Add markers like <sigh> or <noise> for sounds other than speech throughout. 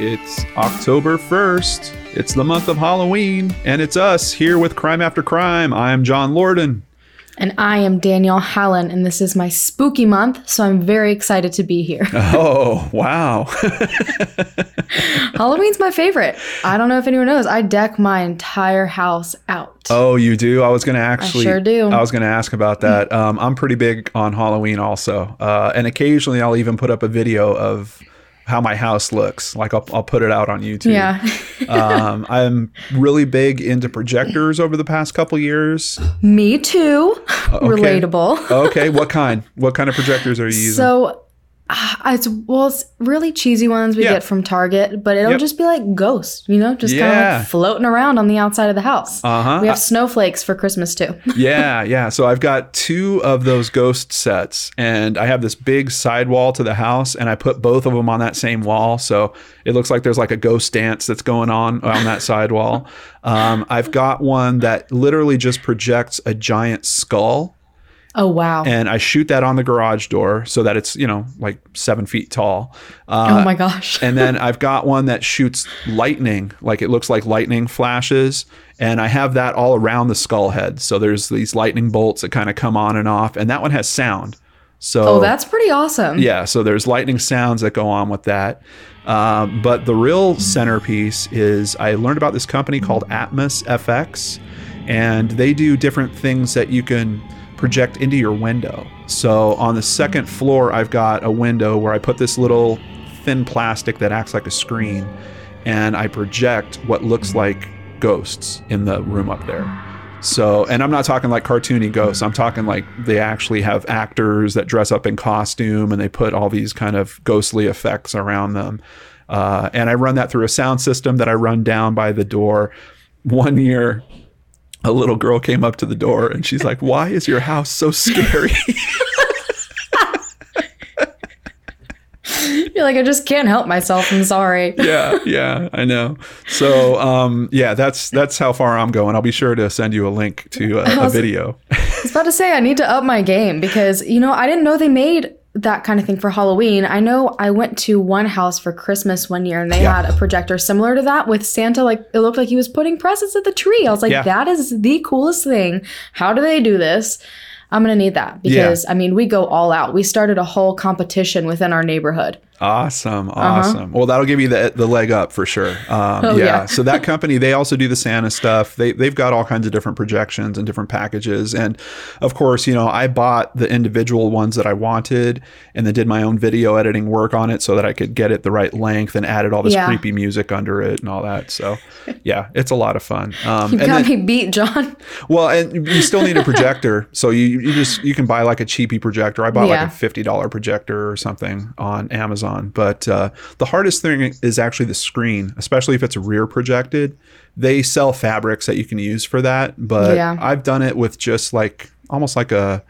It's October 1st. It's the month of Halloween, and it's us here with Crime After Crime. I am John Lorden. And I am Danelle Hallen, and this is my spooky month, so I'm very excited to be here. <laughs> Oh, wow. <laughs> Halloween's my favorite. I don't know if anyone knows, I deck my entire house out. oh, you do? I was going to actually. I sure do. I was going to ask about that. <laughs> Um, I'm pretty big on Halloween also. Uh, and occasionally I'll even put up a video of how my house looks. Like I'll, I'll put it out on YouTube. Yeah. <laughs> um, I'm really big into projectors over the past couple years. Me too. Relatable. Okay, what kind? What kind of projectors are you <laughs> using? So, uh, it's well, it's really cheesy ones we Yeah. get from Target, but it'll Yep. just be like ghosts, you know, just kind of like floating around on the outside of the house. Uh-huh. We have snowflakes for Christmas too. <laughs> yeah, yeah. So I've got two of those ghost sets, and I have this big side wall to the house, and I put both of them on that same wall. So it looks like there's like a ghost dance that's going on <laughs> on that side wall. Um, I've got one that literally just projects a giant skull, oh wow! and I shoot that on the garage door so that it's you know like seven feet tall. Uh, oh my gosh! and then I've got one that shoots lightning, like it looks like lightning flashes. And I have that all around the skull head. So there's these lightning bolts that kind of come on and off. And that one has sound. So oh, that's pretty awesome. yeah, so there's lightning sounds that go on with that. Um, but the real centerpiece is I learned about this company called Atmos FX, and they do different things that you can project into your window. So on the second floor, I've got a window where I put this little thin plastic that acts like a screen, and I project what looks like ghosts in the room up there. So, and I'm not talking like cartoony ghosts. I'm talking like they actually have actors that dress up in costume and they put all these kind of ghostly effects around them. Uh, and I run that through a sound system that I run down by the door. One year, a little girl came up to the door and she's like, Why is your house so scary? <laughs> You're like, I just can't help myself. I'm sorry. <laughs> yeah, yeah, I know. So, um, yeah, that's that's how far I'm going. I'll be sure to send you a link to a, a was- video. <laughs> I was about to say I need to up my game because you know I didn't know they made that kind of thing for Halloween. I know I went to one house for Christmas one year and they Yeah. had a projector similar to that with Santa. Like it looked like he was putting presents at the tree. I was like, Yeah. that is the coolest thing. How do they do this? I'm gonna need that because I mean we go all out. We started a whole competition within our neighborhood. Awesome, awesome. Well, that'll give you the the leg up for sure. Um, <laughs> Oh, yeah. yeah. so that company, they also do the Santa stuff. They they've got all kinds of different projections and different packages. And of course, you know, I bought the individual ones that I wanted, and then did my own video editing work on it so that I could get it the right length and added all this Yeah. creepy music under it and all that. So, <laughs> yeah, it's a lot of fun. Um, You and got then- me beat, John. well, and you still need a projector. <laughs> so you, you just you can buy like a cheapy projector. I bought Yeah. like a fifty dollar projector or something on Amazon. But uh, the hardest thing is actually the screen, especially if it's rear projected. They sell fabrics that you can use for that, but Yeah. I've done it with just like almost like a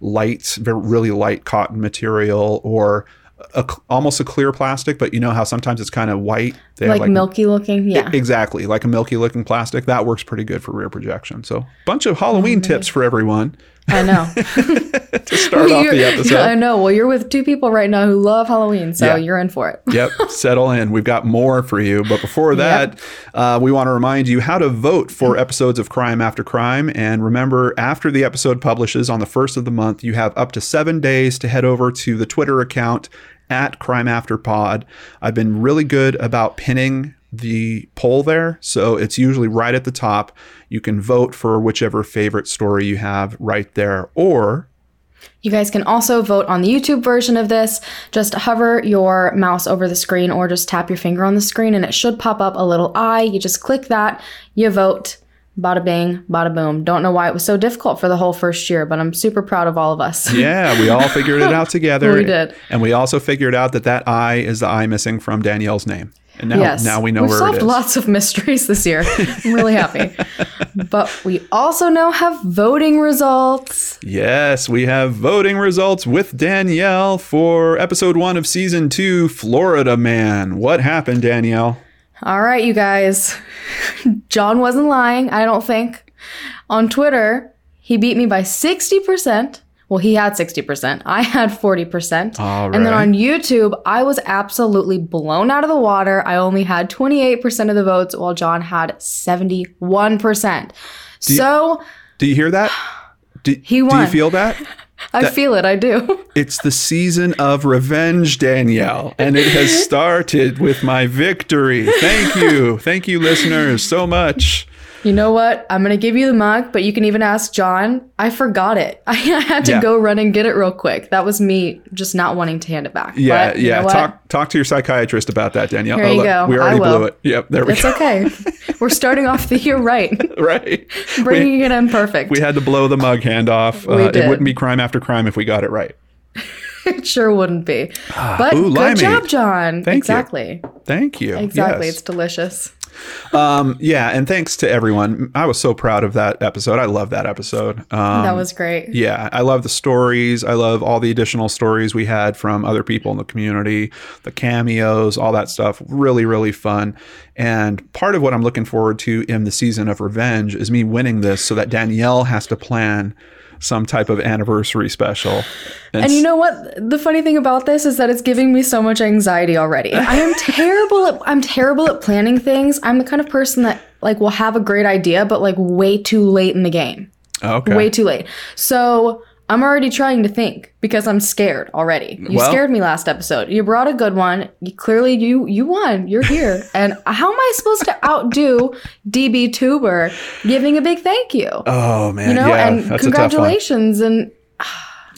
light, very really light cotton material or. A, almost a clear plastic, but you know how sometimes it's kind of white. They have, Like, milky looking. Yeah. Exactly, like a milky looking plastic. That works pretty good for rear projection. So, bunch of Halloween tips for everyone I know. <laughs> to start off You're- the I know. Well, you're with two people right now who love Halloween, so Yeah. you're in for it. yep, <laughs> settle in. We've got more for you. But before that, uh, we want to remind you how to vote for episodes of Crime After Crime. And remember, after the episode publishes on the first of the month, you have up to seven days to head over to the Twitter account at Crime After Pod. I've been really good about pinning the poll there. So it's usually right at the top. You can vote for whichever favorite story you have right there. Or You guys can also vote on the YouTube version of this. Just hover your mouse over the screen or just tap your finger on the screen and it should pop up a little eye. You just click that, you vote. Bada bing, bada boom. Don't know why it was so difficult for the whole first year, but I'm super proud of all of us. <laughs> Yeah, we all figured it out <laughs> together. We did. And we also figured out that that I is the I missing from Danelle's name. And now, yes. now we know We've solved lots of mysteries this year. <laughs> I'm really happy. but we also now have voting results. Yes, we have voting results with Danelle for episode one of season two, Florida Man. What happened, Danelle? All right, you guys. John wasn't lying, I don't think. On Twitter, He beat me by 60%. Well, he had 60%. I had 40%. All And then on YouTube, I was absolutely blown out of the water. I only had 28% of the votes, while John had 71%. so Do you hear that? Do, <sighs> He Do you feel that? <laughs> I feel it. I do. <laughs> It's the season of revenge, Danelle, and it has started with my victory. Thank you. Thank you, listeners, so much. You know what? I'm going to give you the mug, but you can even ask John. I forgot it. <laughs> I had to Yeah. go run and get it real quick. That was me just not wanting to hand it back. Yeah, But you yeah. know? Talk talk to your psychiatrist about that, Danelle. Here you look, go. We already blew it. Yep, there we It's go. It's okay. <laughs> We're starting off the year right. <laughs> right. Bringing it in perfect. We had to blow the mug hand off. We Uh, it wouldn't be crime after crime if we got it right. it sure wouldn't be. But Ah, Ooh, good job, John. Thank you. exactly. Thank you. Exactly. Yes. It's delicious. Um, yeah, and thanks to everyone. I was so proud of that episode. I love that episode. Um, that was great. yeah, I love the stories. I love all the additional stories we had from other people in the community, the cameos, all that stuff. Really, really fun. And part of what I'm looking forward to in the season of revenge is me winning this so that Danelle has to plan some type of anniversary special. And you know what? The funny thing about this is that it's giving me so much anxiety already. <laughs> I am terrible at I'm terrible at planning things. I'm the kind of person that like will have a great idea but like way too late in the game. okay. Way too late. So I'm already trying to think because I'm scared already. You Well- scared me last episode. You brought a good one. You clearly you you won. You're here. <laughs> and how am I supposed to outdo DB Tuber giving a big thank you? Oh man, you know, yeah, and that's a tough one. congratulations and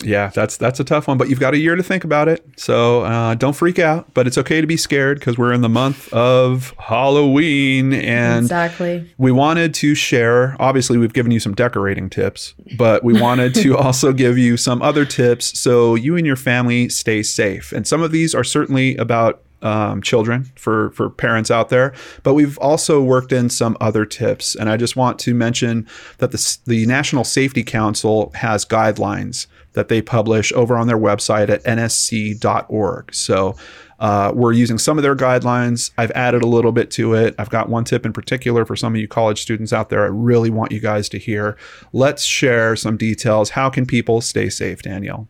Yeah, that's that's a tough one, but you've got a year to think about it. So uh, don't freak out, but it's okay to be scared because we're in the month of Halloween, and exactly. we wanted to share. Obviously, we've given you some decorating tips, but we wanted to <laughs> also give you some other tips so you and your family stay safe. And some of these are certainly about um, children for for parents out there, but we've also worked in some other tips. And I just want to mention that the the National Safety Council has guidelines that they publish over on their website at nsc.org. So. Uh, we're using some of their guidelines. I've added a little bit to it. I've got one tip in particular for some of you college students out there. I really want you guys to hear. Let's share some details. How can people stay safe, Danelle?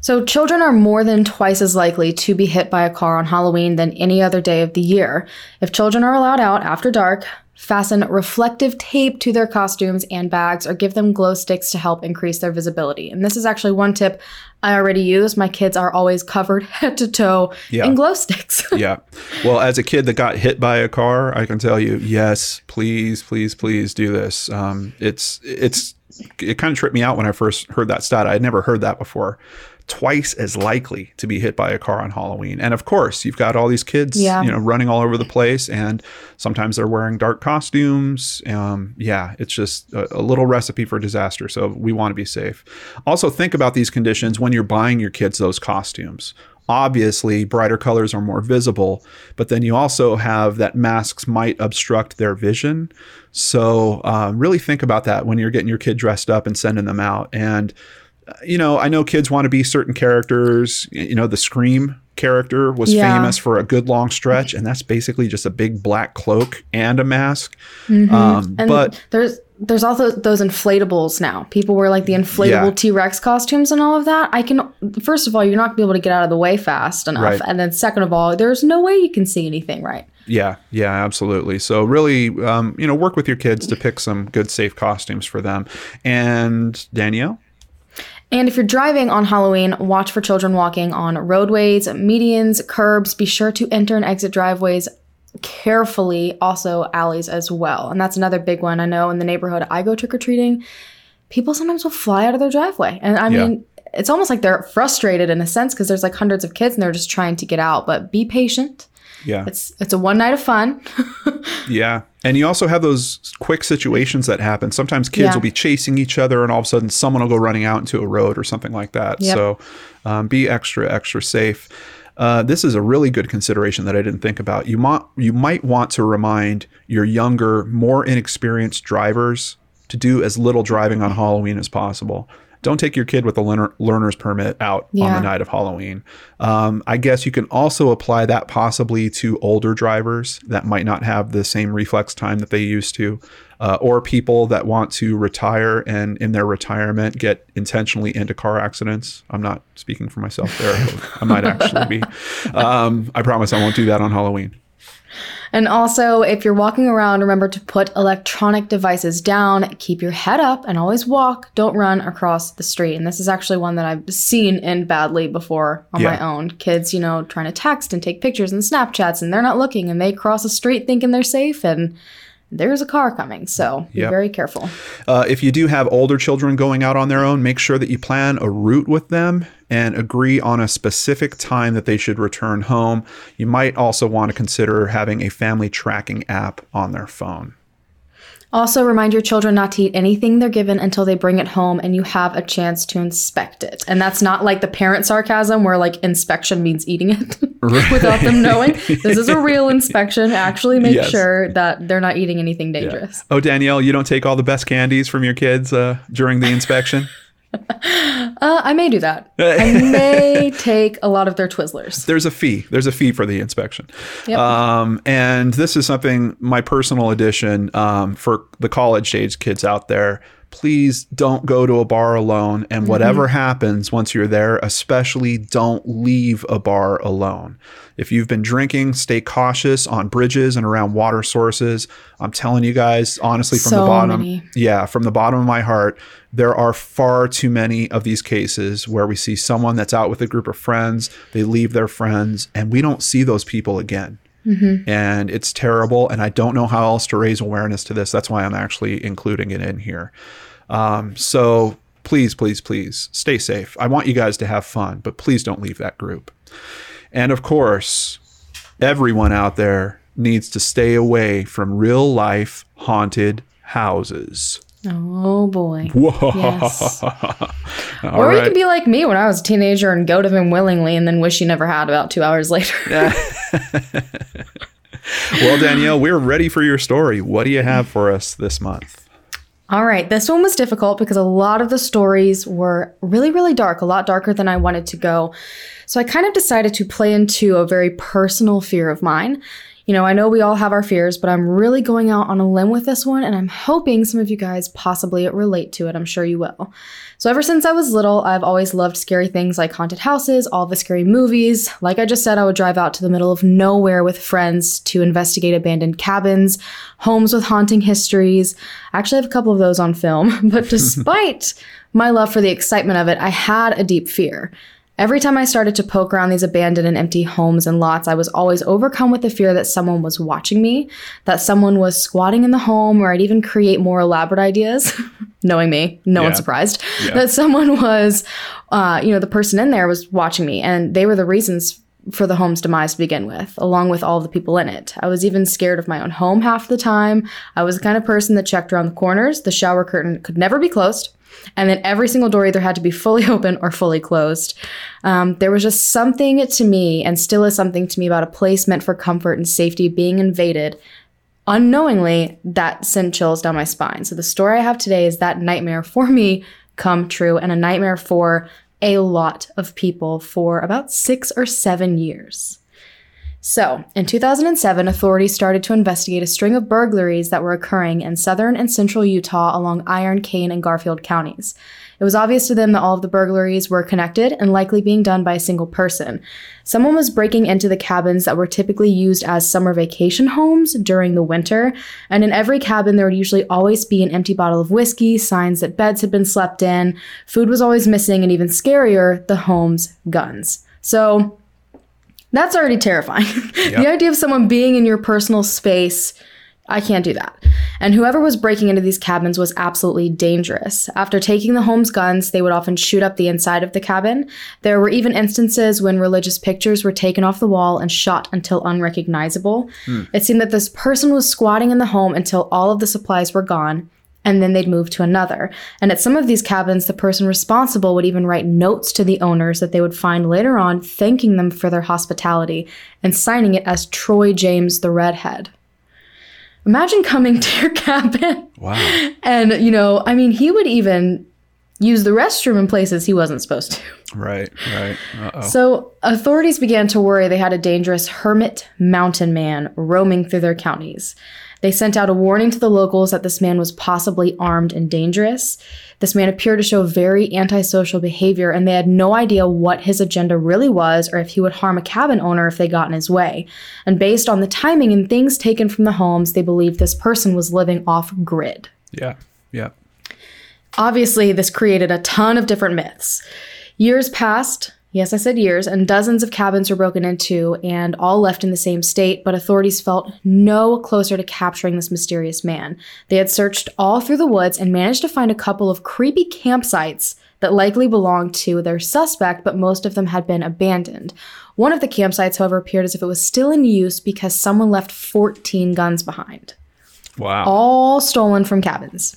So, children are more than twice as likely to be hit by a car on Halloween than any other day of the year. If children are allowed out after dark, fasten reflective tape to their costumes and bags or give them glow sticks to help increase their visibility. And this is actually one tip I already use. My kids are always covered <laughs> head to toe Yeah. in glow sticks. <laughs> yeah. Well, as a kid that got hit by a car, I can tell you, yes, please, please, please do this. Um, it's it's it kind of tripped me out when I first heard that stat. I had never heard that before. Twice as likely to be hit by a car on Halloween, and of course, you've got all these kids, Yeah. you know, running all over the place, and sometimes they're wearing dark costumes. Um, yeah, it's just a, a little recipe for disaster. So we want to be safe. Also, think about these conditions when you're buying your kids those costumes obviously brighter colors are more visible but then you also have that masks might obstruct their vision so um, really think about that when you're getting your kid dressed up and sending them out and uh, you know i know kids want to be certain characters you know the scream character was Yeah. famous for a good long stretch and that's basically just a big black cloak and a mask um, Mm-hmm. And but there's there's also those inflatables now. People wear like the inflatable Yeah. T Rex costumes and all of that. I can first of all, you're not gonna be able to get out of the way fast enough, Right. and then second of all, there's no way you can see anything right. Yeah, yeah, absolutely. So really, um, you know, work with your kids to pick some good, safe costumes for them. And Danelle, And if you're driving on Halloween, watch for children walking on roadways, medians, curbs. Be sure to enter and exit driveways carefully, also alleys as well. And that's another big one. I know in the neighborhood I go trick or treating, people sometimes will fly out of their driveway. And I Yeah. mean, it's almost like they're frustrated in a sense because there's like hundreds of kids and they're just trying to get out. But be patient. Yeah, It's it's a one night of fun. <laughs> yeah. And you also have those quick situations that happen. Sometimes kids Yeah. will be chasing each other, and all of a sudden, someone will go running out into a road or something like that. Yep. So um, be extra, extra safe. Uh, this is a really good consideration that I didn't think about. You might you might want to remind your younger, more inexperienced drivers to do as little driving on Halloween as possible. Don't take your kid with a learner, learner's permit out on the night of Halloween. Um, I guess you can also apply that possibly to older drivers that might not have the same reflex time that they used to. uh, or people that want to retire and in their retirement get intentionally into car accidents. I'm not speaking for myself there. <laughs> I might actually be. Um, I promise I won't do that on Halloween. And also, if you're walking around, remember to put electronic devices down, keep your head up, and always walk. Don't run across the street. And this is actually one that I've seen end badly before on Yeah. my own. Kids, you know, trying to text and take pictures and Snapchats, and they're not looking, and they cross the street thinking they're safe, and there's a car coming. So be Yep. very careful. Uh, if you do have older children going out on their own, make sure that you plan a route with them and agree on a specific time that they should return home. You might also want to consider having a family tracking app on their phone. Also, remind your children not to eat anything they're given until they bring it home and you have a chance to inspect it. And that's not like the parent sarcasm where like inspection means eating it <laughs> without them knowing. This is a real inspection. Actually, make Yes. sure that they're not eating anything dangerous. Oh, Danelle, you don't take all the best candies from your kids uh, during the inspection? Uh, I may do that. <laughs> I may take a lot of their Twizzlers. There's a fee. There's a fee for the inspection. Yep. Um, and this is something, my personal addition um, for the college age kids out there. Please don't go to a bar alone. And whatever happens once you're there, especially don't leave a bar alone. If you've been drinking, stay cautious on bridges and around water sources. I'm telling you guys, honestly, from the bottom, many. yeah, from the bottom of my heart, there are far too many of these cases where we see someone that's out with a group of friends, they leave their friends, and we don't see those people again. And it's terrible. And I don't know how else to raise awareness to this. That's why I'm actually including it in here. Um, so please, please, please stay safe. I want you guys to have fun, but please don't leave that group. And of course, everyone out there needs to stay away from real life haunted houses. Oh boy. Whoa. Yes. <laughs> Or you right. could be like me when I was a teenager and go to them willingly and then wish you never had about two hours <laughs> later. <laughs> well, Danelle, we're ready for your story. What do you have for us this month? All right, this one was difficult because a lot of the stories were really, really dark, a lot darker than I wanted to go. So I kind of decided to play into a very personal fear of mine. You know, I know we all have our fears, but I'm really going out on a limb with this one, and I'm hoping some of you guys possibly relate to it. I'm sure you will. So, ever since I was little, I've always loved scary things like haunted houses, all the scary movies. Like I just said, I would drive out to the middle of nowhere with friends to investigate abandoned cabins, homes with haunting histories. I actually have a couple of those on film, <laughs> but <laughs> despite my love for the excitement of it, I had a deep fear. Every time I started to poke around these abandoned and empty homes and lots, I was always overcome with the fear that someone was watching me, that someone was squatting in the home, or I'd even create more elaborate ideas. <laughs> Knowing me, no Yeah. one's surprised Yeah. that someone was, uh, you know, the person in there was watching me, and they were the reasons for the home's demise to begin with, along with all the people in it. I was even scared of my own home half the time. I was the kind of person that checked around the corners. The shower curtain could never be closed. And then every single door either had to be fully <laughs> open or fully closed. Um, there was just something to me, and still is something to me, about a place meant for comfort and safety being invaded unknowingly that sent chills down my spine. So the story I have today is that nightmare for me come true and a nightmare for a lot of people for about six or seven years. So, in 2007, authorities started to investigate a string of burglaries that were occurring in southern and central Utah along Iron, Kane, and Garfield counties. It was obvious to them that all of the burglaries were connected and likely being done by a single person. Someone was breaking into the cabins that were typically used as summer vacation homes during the winter, and in every cabin there would usually always be an empty bottle of whiskey, signs that beds had been slept in, food was always missing, and even scarier, the home's guns. So, that's already terrifying. <laughs> the idea of someone being in your personal space, I can't do that. And whoever was breaking into these cabins was absolutely dangerous. After taking the home's guns, they would often shoot up the inside of the cabin. There were even instances when religious pictures were taken off the wall and shot until unrecognizable. Hmm. It seemed that this person was squatting in the home until all of the supplies were gone and then they'd move to another. And at some of these cabins, the person responsible would even write notes to the owners that they would find later on, thanking them for their hospitality and signing it as Troy James the Redhead. Imagine coming to your <laughs> cabin Wow. and, you know, I mean, he would even use the restroom in places he wasn't supposed to. Right, right. Uh-oh. So, authorities began to worry they had a dangerous hermit mountain man roaming through their counties. They sent out a warning to the locals that this man was possibly armed and dangerous. This man appeared to show very antisocial behavior, and they had no idea what his agenda really was or if he would harm a cabin owner if they got in his way. And based on the timing and things taken from the homes, they believed this person was living off grid. Yeah. Yeah. Obviously, this created a ton of different myths. Years passed, yes, I said years, and dozens of cabins were broken into and all left in the same state, but authorities felt no closer to capturing this mysterious man. They had searched all through the woods and managed to find a couple of creepy campsites that likely belonged to their suspect, but most of them had been abandoned. One of the campsites, however, appeared as if it was still in use because someone left 14 guns behind, Wow. all stolen from cabins.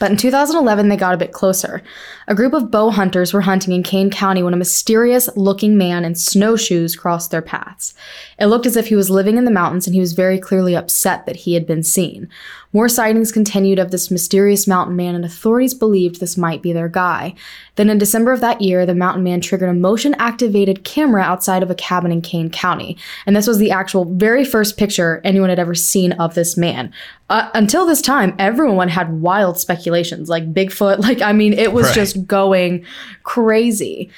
But in 2011, they got a bit closer. A group of bow hunters were hunting in Kane County when a mysterious looking man in snowshoes crossed their paths. It looked as if he was living in the mountains and he was very clearly upset that he had been seen. More sightings continued of this mysterious mountain man, and authorities believed this might be their guy. Then in December of that year, the mountain man triggered a motion activated camera outside of a cabin in Kane County. And this was the actual very first picture anyone had ever seen of this man. Uh, until this time, everyone had wild speculations like Bigfoot. <laughs> Like, I mean, it was Right. just going crazy.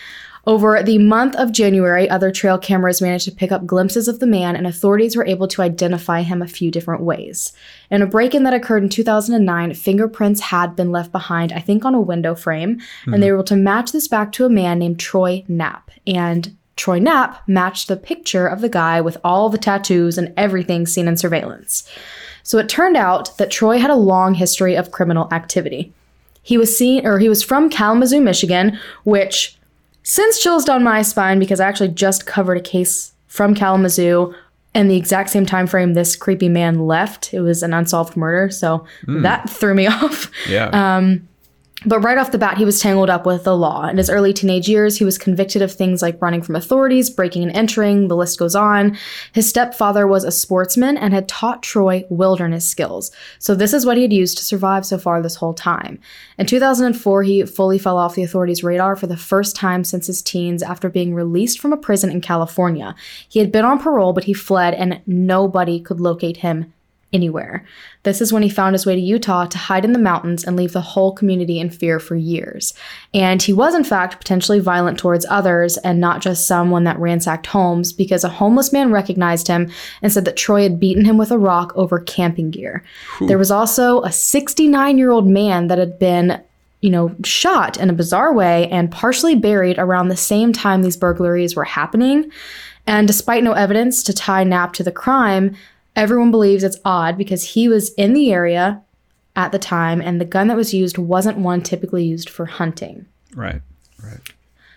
Over the month of January, other trail cameras managed to pick up glimpses of the man, and authorities were able to identify him a few different ways. In a break in that occurred in 2009, fingerprints had been left behind, I think, on a window frame, and they hmm. were able to match this back to a man named Troy Knapp. And Troy Knapp matched the picture of the guy with all the tattoos and everything seen in surveillance. So it turned out that Troy had a long history of criminal activity. He was seen, or he was from Kalamazoo, Michigan, which since chills down my spine because I actually just covered a case from Kalamazoo and the exact same time frame this creepy man left. It was an unsolved murder, so hmm. that threw me <laughs> off. Yeah. Um, But right off the bat, he was tangled up with the law. In his early teenage years, he was convicted of things like running from authorities, breaking and entering, the list goes on. His stepfather was a sportsman and had taught Troy wilderness skills. So this is what he had used to survive so far this whole time. In 2004, he fully fell off the authorities' radar for the first time since his teens after being released from a prison in California. He had been on parole, but he fled and nobody could locate him anywhere. This is when he found his way to Utah to hide in the mountains and leave the whole community in fear for years. And he was, in fact, potentially violent towards others and not just someone that ransacked homes because a homeless man recognized him and said that Troy had beaten him with a rock over camping gear. There was also a 69 year old man that had been you know, shot in a bizarre way and partially buried around the same time these burglaries were happening. And despite no evidence to tie Knapp to the crime, everyone believes it's odd because he was in the area at the time and the gun that was used wasn't one typically used for hunting. right. Right.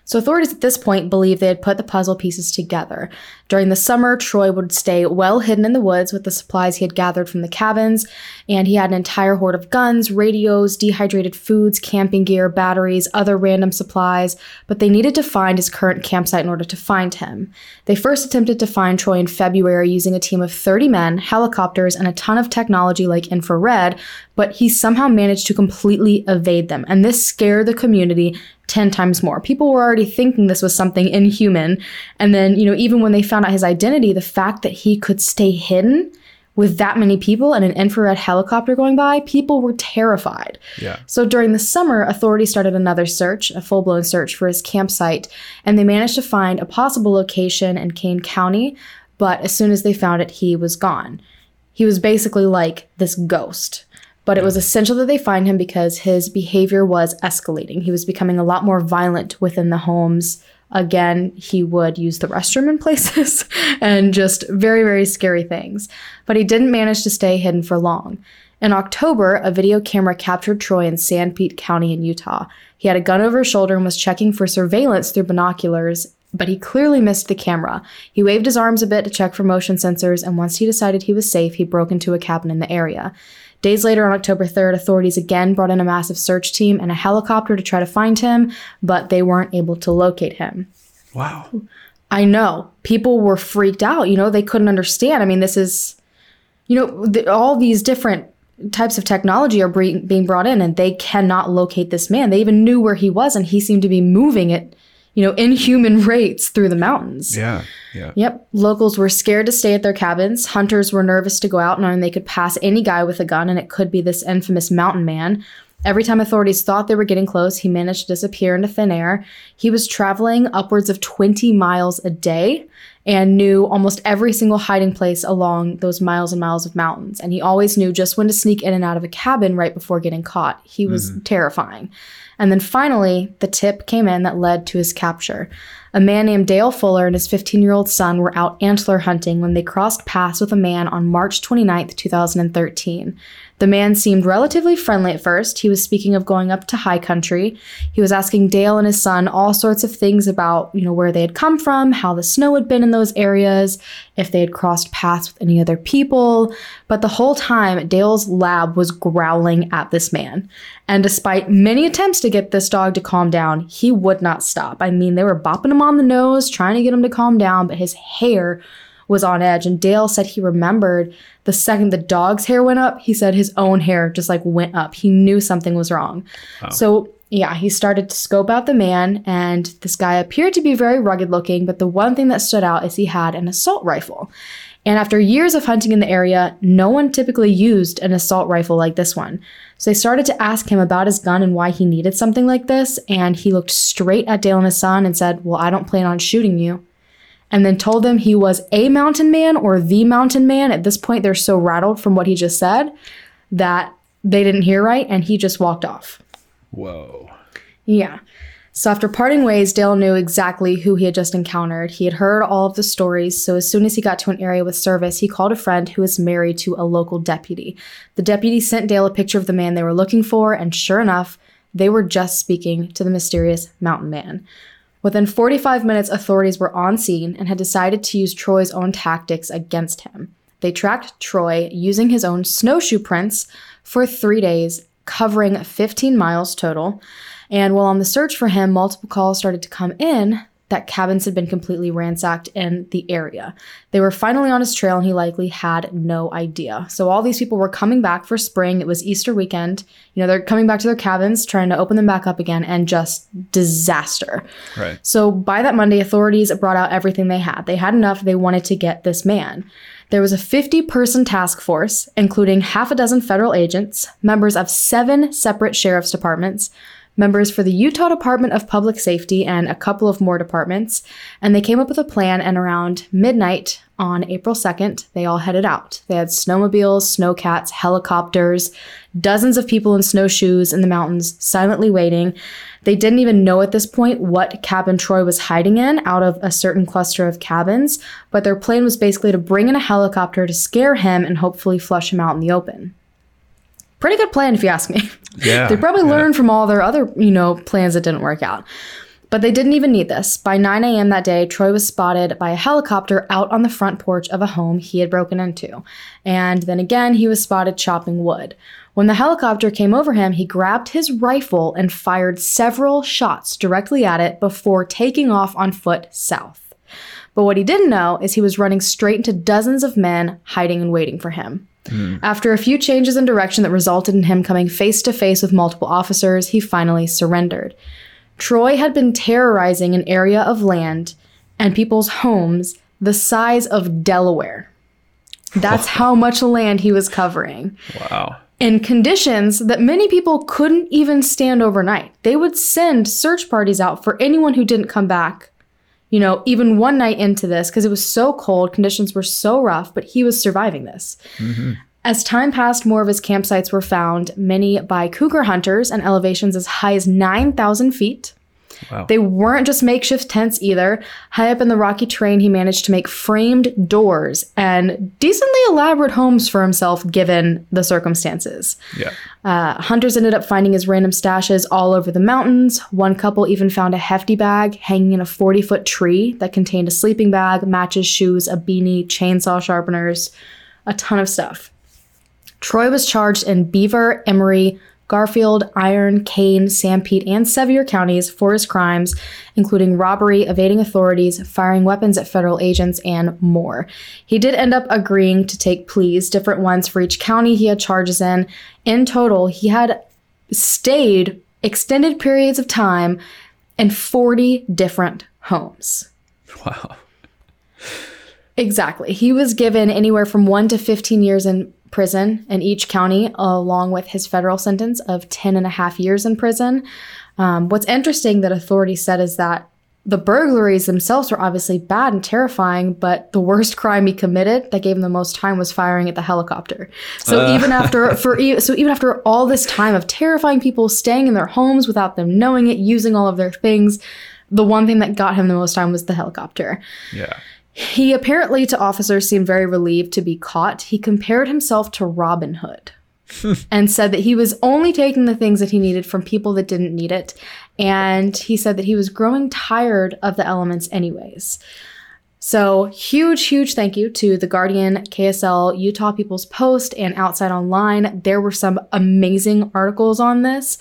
So authorities at this point believe they had put the puzzle pieces together. During the summer, Troy would stay well hidden in the woods with the supplies he had gathered from the cabins, and he had an entire hoard of guns, radios, dehydrated foods, camping gear, batteries, other random supplies, but they needed to find his current campsite in order to find him. They first attempted to find Troy in February using a team of 30 men, helicopters, and a ton of technology like infrared, but he somehow managed to completely evade them, and this scared the community 10 times more. People were already thinking this was something inhuman. And then, you know, even when they found out his identity, the fact that he could stay hidden with that many people and an infrared helicopter going by, people were terrified. Yeah. So during the summer, authorities started another search, a full blown search for his campsite, and they managed to find a possible location in Kane County. But as soon as they found it, he was gone. He was basically like this ghost. But it was essential that they find him because his behavior was escalating. He was becoming a lot more violent within the homes. Again, he would use the restroom in places <laughs> and just very, very scary things. But he didn't manage to stay hidden for long. In October, a video camera captured Troy in Sanpete County in Utah. He had a gun over his shoulder and was checking for surveillance through binoculars, but he clearly missed the camera. He waved his arms a bit to check for motion sensors, and once he decided he was safe, he broke into a cabin in the area. Days later, on October 3rd, authorities again brought in a massive search team and a helicopter to try to find him, but they weren't able to locate him. Wow. I know. People were freaked out. You know, they couldn't understand. I mean, this is, you know, th- all these different types of technology are bre- being brought in and they cannot locate this man. They even knew where he was and he seemed to be moving at you know, inhuman rates through the mountains. Yeah. Yeah. Yep. Locals were scared to stay at their cabins. Hunters were nervous to go out, knowing they could pass any guy with a gun and it could be this infamous mountain man. Every time authorities thought they were getting close, he managed to disappear into thin air. He was traveling upwards of 20 miles a day and knew almost every single hiding place along those miles and miles of mountains. And he always knew just when to sneak in and out of a cabin right before getting caught. He was mm-hmm. terrifying. And then finally, the tip came in that led to his capture. A man named Dale Fuller and his 15 year old son were out antler hunting when they crossed paths with a man on March 29, 2013. The man seemed relatively friendly at first. He was speaking of going up to high country. He was asking Dale and his son all sorts of things about, you know, where they had come from, how the snow had been in those areas, if they had crossed paths with any other people. But the whole time, Dale's lab was growling at this man. And despite many attempts to get this dog to calm down, he would not stop. I mean, they were bopping him on the nose, trying to get him to calm down, but his hair was on edge. And Dale said he remembered the second the dog's hair went up, he said his own hair just like went up. He knew something was wrong. So, yeah, he started to scope out the man, and this guy appeared to be very rugged looking, but the one thing that stood out is he had an assault rifle. And after years of hunting in the area, no one typically used an assault rifle like this one. So they started to ask him about his gun and why he needed something like this, and he looked straight at Dale and his son and said, Well, I don't plan on shooting you and then told them he was a mountain man or the mountain man. At this point, they're so rattled from what he just said that they didn't hear right and he just walked off. Whoa. Yeah. So after parting ways, Dale knew exactly who he had just encountered. He had heard all of the stories, so as soon as he got to an area with service, he called a friend who was married to a local deputy. The deputy sent Dale a picture of the man they were looking for, and sure enough, they were just speaking to the mysterious mountain man. Within 45 minutes, authorities were on scene and had decided to use Troy's own tactics against him. They tracked Troy using his own snowshoe prints for three days, covering 15 miles total. And while on the search for him, multiple calls started to come in that cabins had been completely ransacked in the area. They were finally on his trail and he likely had no idea. So all these people were coming back for spring. It was Easter weekend. You know, they're coming back to their cabins, trying to open them back up again, and just disaster. Right. So by that Monday, authorities brought out everything they had. They had enough. They wanted to get this man. There was a 50 person task force, including half a dozen federal agents, members of seven separate sheriff's departments, members for the Utah Department of Public Safety, and a couple of more departments. And they came up with a plan, and around midnight on April 2nd, they all headed out. They had snowmobiles, snowcats, helicopters, dozens of people in snowshoes in the mountains, silently waiting. They didn't even know at this point what cabin Troy was hiding in out of a certain cluster of cabins, but their plan was basically to bring in a helicopter to scare him and hopefully flush him out in the open. Pretty good plan, if you ask me. <laughs> Yeah. they probably yeah. learned from all their other, you know, plans that didn't work out. But they didn't even need this. By 9 a.m. that day, Troy was spotted by a helicopter out on the front porch of a home he had broken into. And then again, he was spotted chopping wood. When the helicopter came over him, he grabbed his rifle and fired several shots directly at it before taking off on foot south. But what he didn't know is he was running straight into dozens of men hiding and waiting for him. Hmm. After a few changes in direction that resulted in him coming face to face with multiple officers, he finally surrendered. Troy had been terrorizing an area of land and people's homes the size of Delaware. That's how much land he was covering Wow. in conditions that many people couldn't even stand overnight. They would send search parties out for anyone who didn't come back, you know, even one night into this because it was so cold, conditions were so rough, but he was surviving this. Mm-hmm. As time passed, more of his campsites were found, many by cougar hunters and elevations as high as 9,000 feet. Wow. They weren't just makeshift tents either. High up in the rocky terrain, he managed to make framed doors and decently elaborate homes for himself given the circumstances. Yeah. Uh, hunters ended up finding his random stashes all over the mountains. One couple even found a hefty bag hanging in a 40 foot tree that contained a sleeping bag, matches, shoes, a beanie, chainsaw sharpeners, a ton of stuff. Troy was charged in Beaver, Emery, Garfield, Iron, Kane, Sanpete, and Sevier counties for his crimes, including robbery, evading authorities, firing weapons at federal agents, and more. He did end up agreeing to take pleas, different ones for each county he had charges in. In total, he had stayed extended periods of time in 40 different homes. Wow. Exactly. He was given anywhere from 1 to 15 years in prison in each county, along with his federal sentence of 10 and a half years in prison. Um, what's interesting that authorities said is that the burglaries themselves were obviously bad and terrifying, but the worst <laughs> crime he committed that gave him the most time was firing at the helicopter. So Uh. even after for so even after all this time of terrifying people staying in their homes without them knowing it, using all of their things, the one thing that got him the most time was the helicopter. Yeah. He apparently to officers seemed very relieved to be caught. He compared himself to Robin Hood <laughs> and said that he was only taking the things that he needed from people that didn't need it. And he said that he was growing tired of the elements, anyways. So, huge, huge thank you to The Guardian, KSL, Utah People's Post, and Outside Online. There were some amazing articles on this.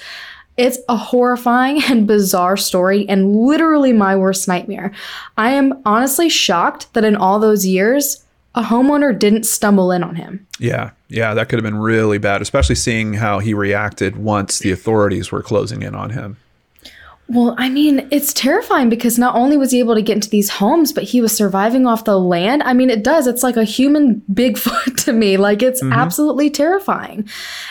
It's a horrifying and bizarre story and literally my worst nightmare. I am honestly shocked that in all those years, a homeowner didn't stumble in on him. Yeah. Yeah. That could have been really bad, especially seeing how he reacted once the authorities were closing in on him. Well, I mean, it's terrifying because not only was he able to get into these homes, but he was surviving off the land. I mean, it does. It's like a human <laughs> Bigfoot to me. Like, it's mm-hmm. absolutely terrifying.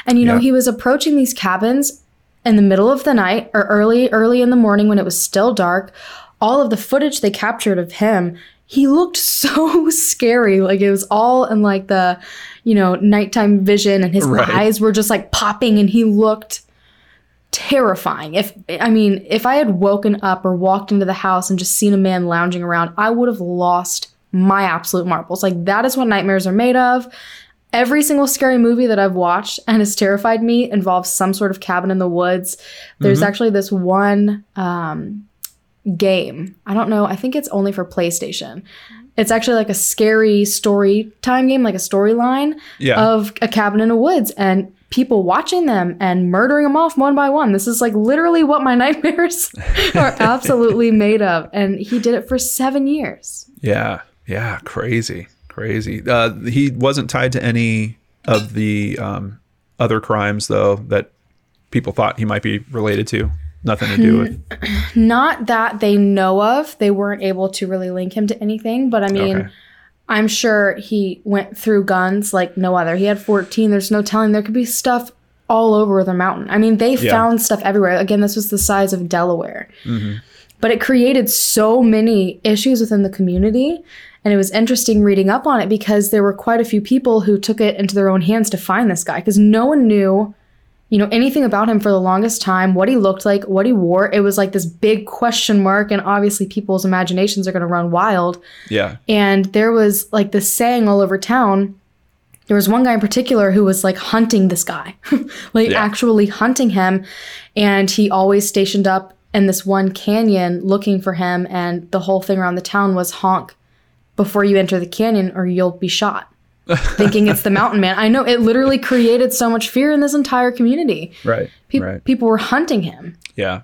And, you know, Yeah. he was approaching these cabins in the middle of the night or early, early in the morning when it was still dark. All of the footage they captured of him, he looked <laughs> so scary. Like, it was all in like the, you know, nighttime vision, and his Right. eyes were just like popping, and he looked terrifying. If I mean, if I had woken up or walked into the house and just seen a man lounging around, I would have lost my absolute marbles. Like that is what nightmares are made of. Every single scary movie that I've watched and has terrified me involves some sort of cabin in the woods. There's actually this one um, game. I don't know. I think it's only for PlayStation. It's actually like a scary story time game, like a storyline Yeah. of a cabin in the woods and people watching them and murdering them off one by one. This is like literally what my <laughs> nightmares are <laughs> absolutely made of. And he did it for seven years. Yeah, yeah, crazy, crazy. Uh, he wasn't tied to any of the um, other crimes, though, that people thought he might be related to. Nothing to do with. <clears throat> Not that they know of. They weren't able to really link him to anything. But I mean, Okay. I'm sure he went through guns like no other. He had 14. There's no telling. There could be stuff all over the mountain. I mean, they Yeah. found stuff everywhere. Again, this was the size of Delaware. Mm-hmm. But it created so many issues within the community. And it was interesting reading up on it because there were quite a few people who took it into their own hands to find this guy because no one knew, you know, anything about him for the longest time, what he looked like, what he wore. It was like this big question mark. And obviously, people's imaginations are going to run wild. Yeah, And there was like this saying all over town. There was one guy in particular who was like hunting this guy, <laughs> like Yeah. actually hunting him. And he always stationed up in this one canyon looking for him. And the whole thing around the town was honk before you enter the canyon or you'll be shot. <laughs> thinking it's the mountain man. I know it literally created so much fear in this entire community. right, Pe- right. People were hunting him. Yeah,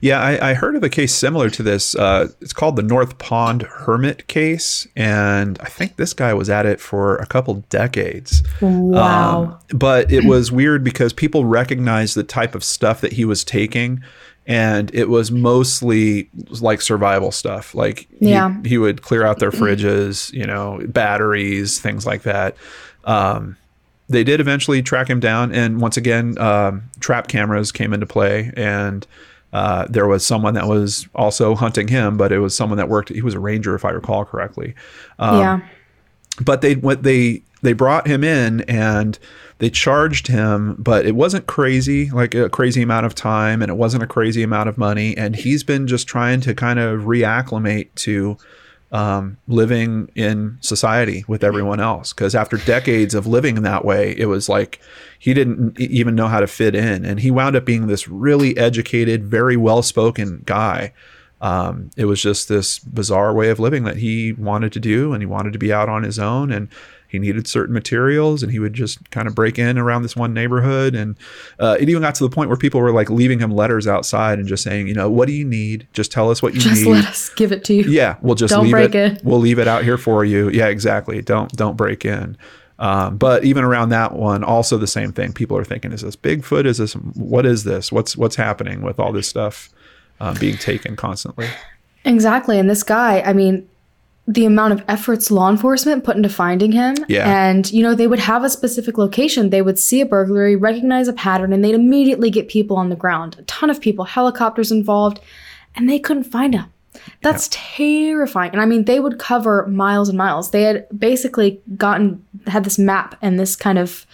yeah. I, I heard of a case similar to this. Uh, it's called the North Pond Hermit case, and I think this guy was at it for a couple decades. Wow. Um, but it was weird because people recognized the type of stuff that he was taking, and it was mostly like survival stuff. Like he, Yeah. he would clear out their fridges, you know, batteries, things like that. Um, they did eventually track him down, and once again, um, trap cameras came into play, and uh, there was someone that was also hunting him, but it was someone that worked. He was a ranger, if I recall correctly yeah. but they what they they brought him in and they charged him but it wasn't crazy like a crazy amount of time and it wasn't a crazy amount of money. And he's been just trying to kind of reacclimate to um, living in society with everyone else. Because after decades of living that way it was like he didn't even know how to fit in. And he wound up being this really educated very well spoken guy. Um, it was just this bizarre way of living that he wanted to do and he wanted to be out on his own. And he needed certain materials and he would just kind of break in around this one neighborhood. And uh, it even got to the point where people were like leaving him letters outside and just saying you know what do you need? Just tell us what you need. Just need. let us give it to you. yeah we'll just Don't leave break it. we'll leave it out here for you. Yeah exactly. Don't don't break in. Um, but even around that one also the same thing. People are thinking is this bigfoot? Is this what is this? What's what's happening with all this stuff uh, being taken constantly. Exactly. And this guy, I mean, the amount of efforts law enforcement put into finding him. Yeah. And, you know, they would have a specific location. They would see a burglary, recognize a pattern, and they'd immediately get people on the ground. A ton of people, helicopters involved, and they couldn't find him. That's terrifying. And I mean, they would cover miles and miles. They had basically gotten, had this map and this kind of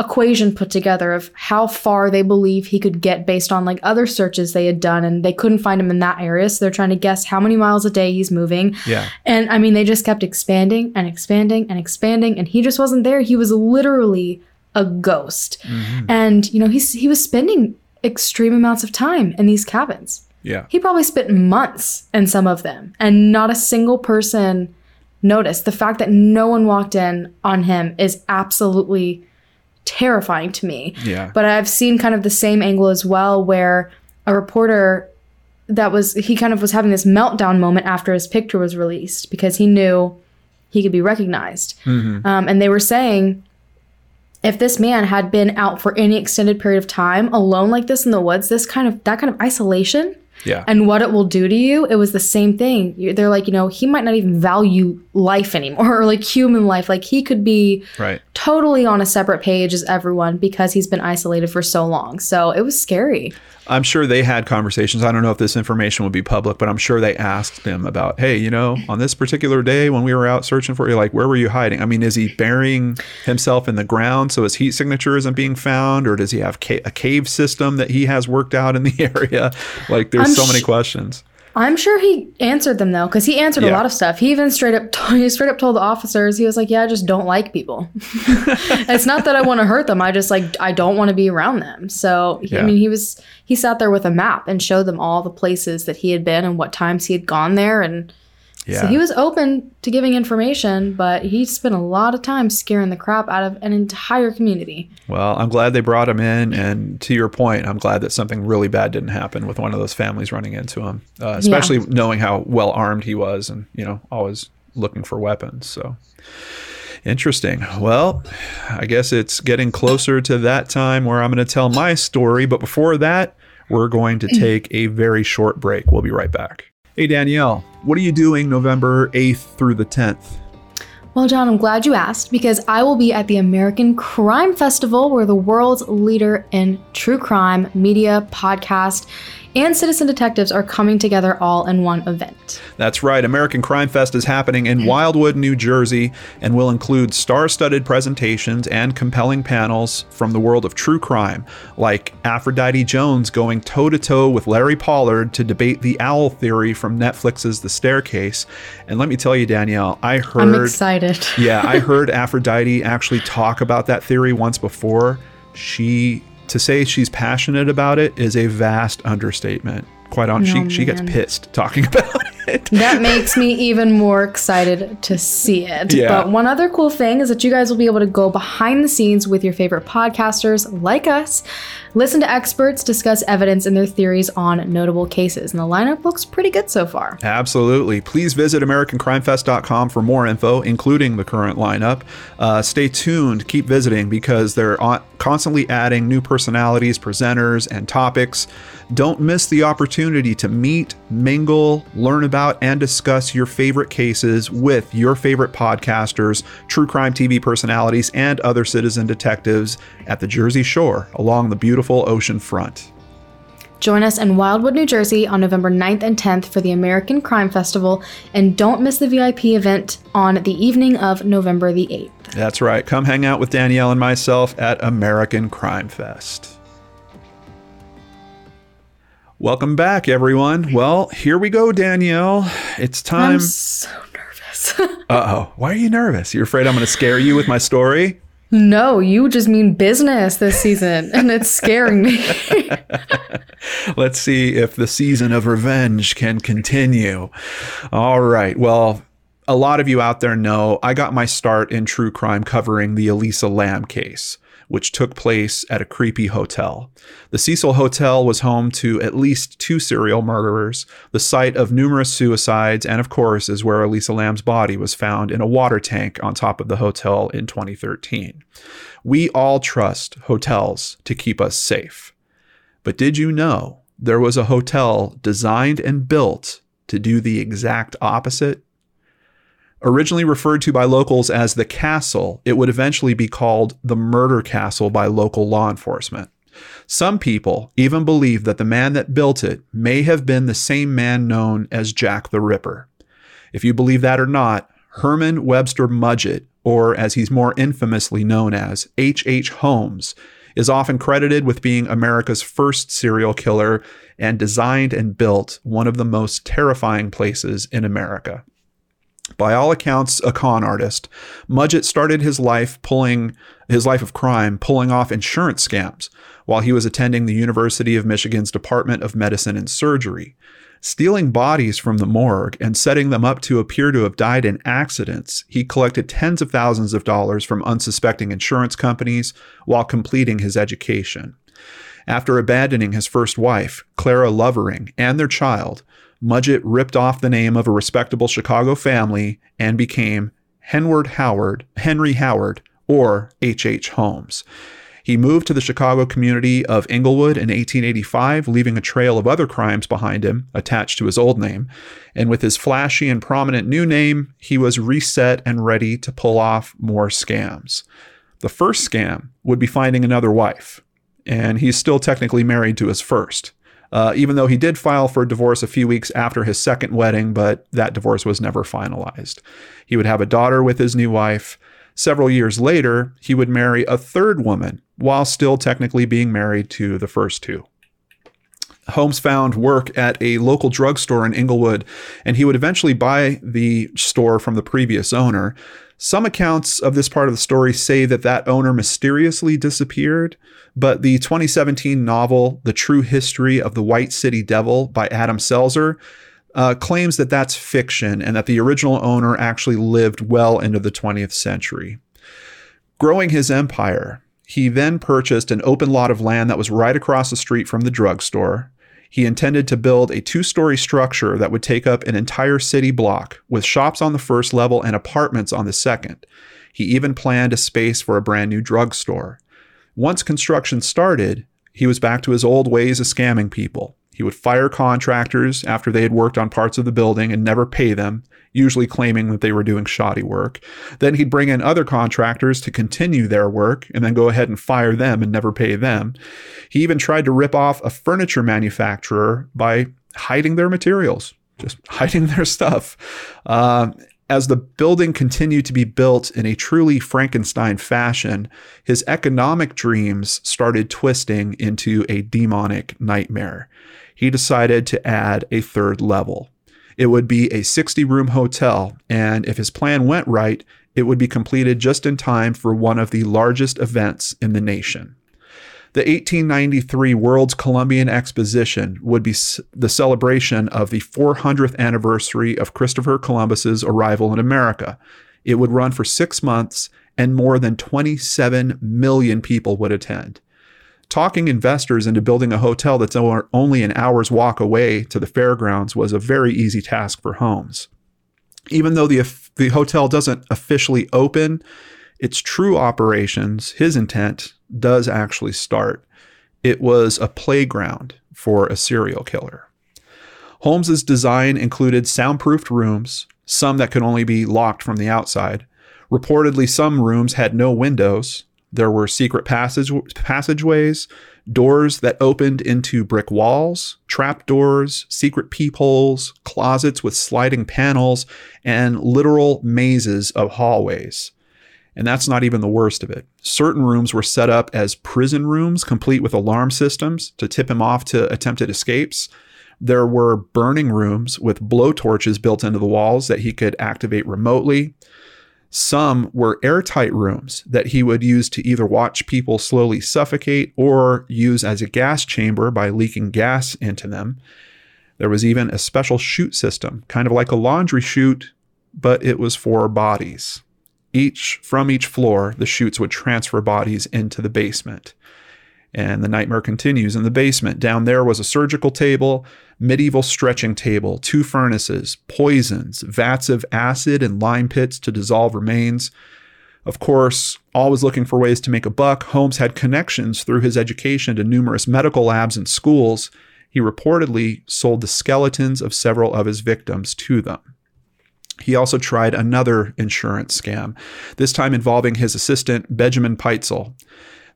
equation put together of how far they believe he could get based on like other searches they had done and they couldn't find him in that area so they're trying to guess how many miles a day he's moving. Yeah. and i mean they just kept expanding and expanding and expanding and he just wasn't there. He was literally a ghost. Mm-hmm. And you know he's he was spending extreme amounts of time in these cabins. Yeah. he probably spent months in some of them and not a single person noticed. The fact that no one walked in on him is absolutely terrifying to me Yeah. but I've seen kind of the same angle as well, where a reporter that was he kind of was having this meltdown moment after his picture was released because he knew he could be recognized, Mhm. um, and they were saying if this man had been out for any extended period of time alone like this in the woods, this kind of that kind of isolation Yeah. and what it will do to you, it was the same thing. They're like, you know, he might not even value life anymore <laughs> or like human life. Like he could be Right. totally on a separate page as everyone because he's been isolated for so long. So it was scary. I'm sure they had conversations. I don't know if this information would be public, but I'm sure they asked him about, hey, you know, on this particular day when we were out searching for you, like, where were you hiding? I mean, is he burying himself in the ground so his heat signature isn't being found, or does he have ca- a cave system that he has worked out in the <laughs> area? Like, there's I'm so many sh- questions. I'm sure he answered them though, because he answered Yeah. a lot of stuff. He even straight up <laughs> he straight up told the officers he was like, "Yeah, I just don't like people. <laughs> it's not that I want to hurt them. I just like I don't want to be around them." So Yeah. I mean, he was he sat there with a map and showed them all the places that he had been and what times he had gone there, and Yeah. so he was open to giving information, but he spent a lot of time scaring the crap out of an entire community. Well, I'm glad they brought him in, and to your point, I'm glad that something really bad didn't happen with one of those families running into him, uh, especially knowing how well armed he was, and you know, always looking for weapons. So interesting. Well, I guess it's getting closer to that time where I'm going to tell my story, but before that, we're going to <clears throat> take a very short break. We'll be right back. Hey Danelle, what are you doing November 8th through the 10th? Well, John, I'm glad you asked because I will be at the American Crime Festival, where the world's leader in true crime, media, podcast, and citizen detectives are coming together all in one event. That's right. American Crime Fest is happening in Wildwood, New Jersey, and will include star studded presentations and compelling panels from the world of true crime, like Aphrodite Jones going toe to toe with Larry Pollard to debate the owl theory from Netflix's The Staircase. And let me tell you, Danelle, I heard. I'm excited. <laughs> yeah, I heard Aphrodite actually talk about that theory once before. She to say she's passionate about it is a vast understatement. Quite honest, Oh, she she gets pissed talking <laughs> about it. That makes me even more excited to see it. Yeah. But one other cool thing is that you guys will be able to go behind the scenes with your favorite podcasters like us, listen to experts discuss evidence and their theories on notable cases. And the lineup looks pretty good so far. Absolutely. Please visit AmericanCrimeFest.com for more info, including the current lineup. Uh, stay tuned. Keep visiting because they're constantly adding new personalities, presenters, and topics. Don't miss the opportunity to meet, mingle, learn about, and discuss your favorite cases with your favorite podcasters, true crime TV personalities, and other citizen detectives at the Jersey Shore along the beautiful ocean front. Join us in Wildwood, New Jersey on November 9th and 10th for the American Crime Festival, and don't miss the VIP event on the evening of November the 8th. That's right. Come hang out with Danelle and myself at American Crime Fest. Welcome back, everyone. Well, here we go, Danelle. It's time. I'm so nervous. <laughs> Uh oh. Why are you nervous? You're afraid I'm going to scare you with my story? no, you just mean business this season, and it's scaring me. <laughs> Let's see if the season of revenge can continue. All right. Well, a lot of you out there know I got my start in true crime covering the Elisa Lam case, which took place at a creepy hotel. The Cecil Hotel was home to at least two serial murderers, the site of numerous suicides, and of course, is where Elisa Lam's body was found in a water tank on top of the hotel in 2013. We all trust hotels to keep us safe. But did you know there was a hotel designed and built to do the exact opposite? Originally referred to by locals as the castle, it would eventually be called the murder castle by local law enforcement. Some people even believe that the man that built it may have been the same man known as Jack the Ripper. If you believe that or not, Herman Webster Mudgett, or as he's more infamously known as H.H. H. Holmes, is often credited with being America's first serial killer and designed and built one of the most terrifying places in America. By all accounts, a con artist, Mudgett started his life pulling his life of crime pulling off insurance scams while he was attending the University of Michigan's Department of Medicine and Surgery. Stealing bodies from the morgue and setting them up to appear to have died in accidents, he collected tens of thousands of dollars from unsuspecting insurance companies while completing his education. After abandoning his first wife, Clara Lovering, and their child, Mudgett ripped off the name of a respectable Chicago family and became Henward Howard, Henry Howard, or H.H. H. Holmes. He moved to the Chicago community of Englewood in 1885, leaving a trail of other crimes behind him attached to his old name. And with his flashy and prominent new name, he was reset and ready to pull off more scams. The first scam would be finding another wife, and he's still technically married to his first. Uh, even though he did file for divorce a few weeks after his second wedding, but that divorce was never finalized. He would have a daughter with his new wife. Several years later, he would marry a third woman while still technically being married to the first two. Holmes found work at a local drugstore in Englewood, and he would eventually buy the store from the previous owner. Some accounts of this part of the story say that that owner mysteriously disappeared, but the 2017 novel, The True History of the White City Devil by Adam Selzer, uh, claims that that's fiction and that the original owner actually lived well into the 20th century. Growing his empire, he then purchased an open lot of land that was right across the street from the drugstore. He intended to build a two story structure that would take up an entire city block, with shops on the first level and apartments on the second. He even planned a space for a brand new drugstore. Once construction started, he was back to his old ways of scamming people. He would fire contractors after they had worked on parts of the building and never pay them, usually claiming that they were doing shoddy work. Then he'd bring in other contractors to continue their work and then go ahead and fire them and never pay them. He even tried to rip off a furniture manufacturer by hiding their materials, just <laughs> hiding their stuff. Uh, as the building continued to be built in a truly Frankenstein fashion, his economic dreams started twisting into a demonic nightmare he decided to add a third level. It would be a 60 room hotel, and if his plan went right, it would be completed just in time for one of the largest events in the nation. The 1893 World's Columbian Exposition would be the celebration of the 400th anniversary of Christopher Columbus's arrival in America. It would run for six months, and more than 27 million people would attend talking investors into building a hotel that's only an hour's walk away to the fairgrounds was a very easy task for Holmes. Even though the, the hotel doesn't officially open, its true operations, his intent, does actually start. It was a playground for a serial killer. Holmes's design included soundproofed rooms, some that could only be locked from the outside. Reportedly, some rooms had no windows, there were secret passage passageways, doors that opened into brick walls, trap doors, secret peepholes, closets with sliding panels, and literal mazes of hallways. And that's not even the worst of it. Certain rooms were set up as prison rooms, complete with alarm systems to tip him off to attempted escapes. There were burning rooms with blowtorches built into the walls that he could activate remotely. Some were airtight rooms that he would use to either watch people slowly suffocate or use as a gas chamber by leaking gas into them. There was even a special chute system, kind of like a laundry chute, but it was for bodies. Each from each floor, the chutes would transfer bodies into the basement. And the nightmare continues in the basement. Down there was a surgical table, medieval stretching table, two furnaces, poisons, vats of acid, and lime pits to dissolve remains. Of course, always looking for ways to make a buck, Holmes had connections through his education to numerous medical labs and schools. he reportedly sold the skeletons of several of his victims to them. He also tried another insurance scam, this time involving his assistant, Benjamin Pitezel.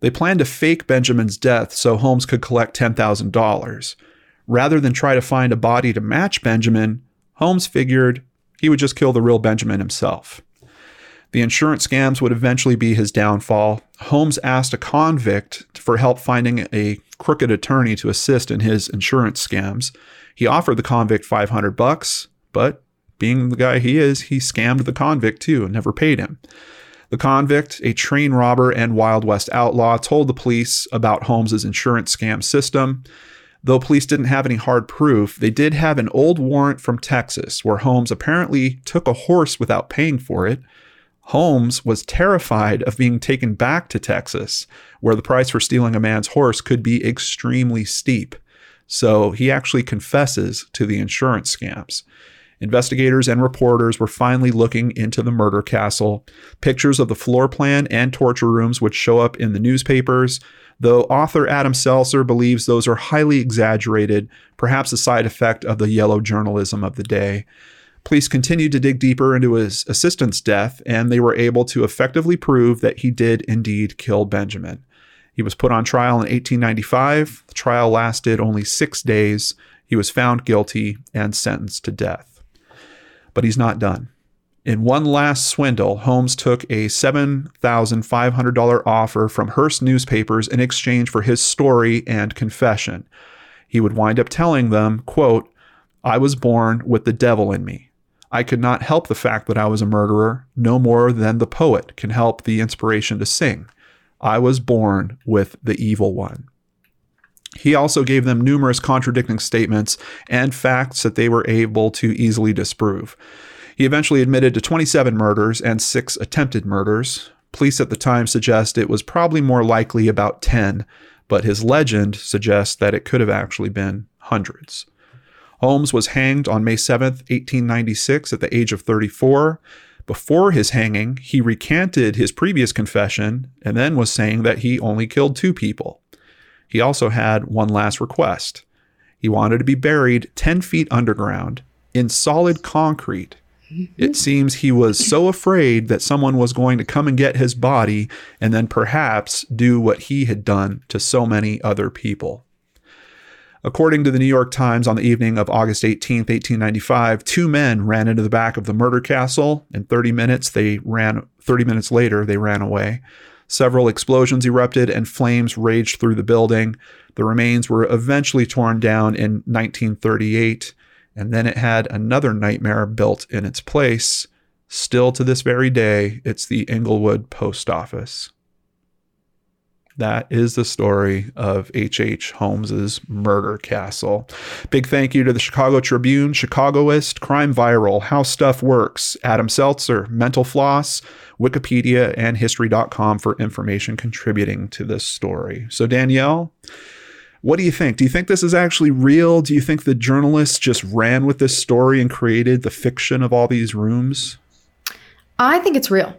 They planned to fake Benjamin's death so Holmes could collect $10,000. Rather than try to find a body to match Benjamin, Holmes figured he would just kill the real Benjamin himself. The insurance scams would eventually be his downfall. Holmes asked a convict for help finding a crooked attorney to assist in his insurance scams. He offered the convict 500 bucks, but being the guy he is, he scammed the convict too and never paid him. The convict, a train robber and Wild West outlaw, told the police about Holmes's insurance scam system. Though police didn't have any hard proof, they did have an old warrant from Texas where Holmes apparently took a horse without paying for it. Holmes was terrified of being taken back to Texas, where the price for stealing a man's horse could be extremely steep. So he actually confesses to the insurance scams. Investigators and reporters were finally looking into the murder castle. Pictures of the floor plan and torture rooms would show up in the newspapers, though author Adam Selzer believes those are highly exaggerated, perhaps a side effect of the yellow journalism of the day. Police continued to dig deeper into his assistant's death, and they were able to effectively prove that he did indeed kill Benjamin. He was put on trial in 1895. The trial lasted only six days. He was found guilty and sentenced to death. But he's not done. In one last swindle, Holmes took a $7,500 offer from Hearst newspapers in exchange for his story and confession. He would wind up telling them, quote, I was born with the devil in me. I could not help the fact that I was a murderer, no more than the poet can help the inspiration to sing. I was born with the evil one. He also gave them numerous contradicting statements and facts that they were able to easily disprove. He eventually admitted to 27 murders and six attempted murders. Police at the time suggest it was probably more likely about 10, but his legend suggests that it could have actually been hundreds. Holmes was hanged on May 7, 1896, at the age of 34. Before his hanging, he recanted his previous confession and then was saying that he only killed two people. He also had one last request. He wanted to be buried 10 feet underground in solid concrete. It <laughs> seems he was so afraid that someone was going to come and get his body and then perhaps do what he had done to so many other people. According to the New York Times, on the evening of August 18, 1895, two men ran into the back of the murder castle. In 30 minutes, they ran 30 minutes later, they ran away. Several explosions erupted and flames raged through the building. The remains were eventually torn down in 1938, and then it had another nightmare built in its place. Still to this very day, it's the Englewood Post Office. That is the story of H.H. H. Holmes's murder castle. Big thank you to the Chicago Tribune, Chicagoist, Crime Viral, How Stuff Works, Adam Selzer, Mental Floss, Wikipedia, and History.com for information contributing to this story. So, Danelle, what do you think? Do you think this is actually real? Do you think the journalists just ran with this story and created the fiction of all these rooms? I think it's real.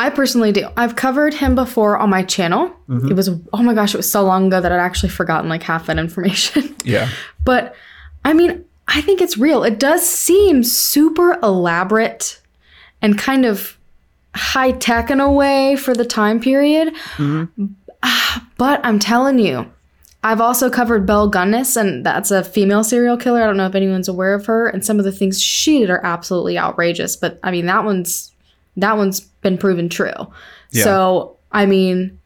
I personally do. I've covered him before on my channel. Mm-hmm. It was oh my gosh, it was so long ago that I'd actually forgotten like half that information. <laughs> Yeah. but I mean, I think it's real. It does seem super elaborate and kind of high tech in a way for the time period. Mm-hmm. <sighs> But I'm telling you, I've also covered Belle Gunness, and that's a female serial killer. I don't know if anyone's aware of her. And some of the things she did are absolutely outrageous. But I mean, that one's that one's been proven true. Yeah. So, I mean,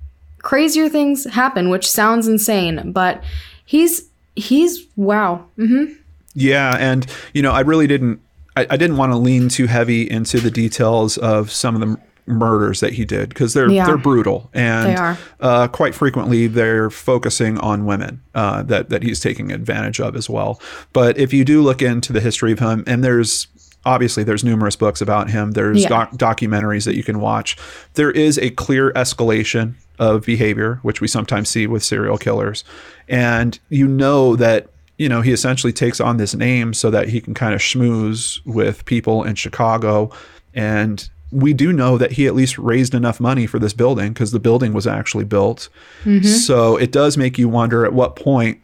crazier things happen, which sounds insane, but he's he's wow. Mm-hmm. Yeah, and you know, I really didn't I, I didn't want to lean too heavy into the details of some of the murders that he did because they're yeah. they're brutal and uh, quite frequently they're focusing on women uh, that that he's taking advantage of as well. But if you do look into the history of him, and there's obviously there's numerous books about him. There's yeah. doc- documentaries that you can watch. There is a clear escalation of behavior which we sometimes see with serial killers. And you know that you know he essentially takes on this name so that he can kind of schmooze with people in chicago. And we do know that he at least raised enough money for this building because the building was actually built. Mm-hmm. so it does make you wonder at what point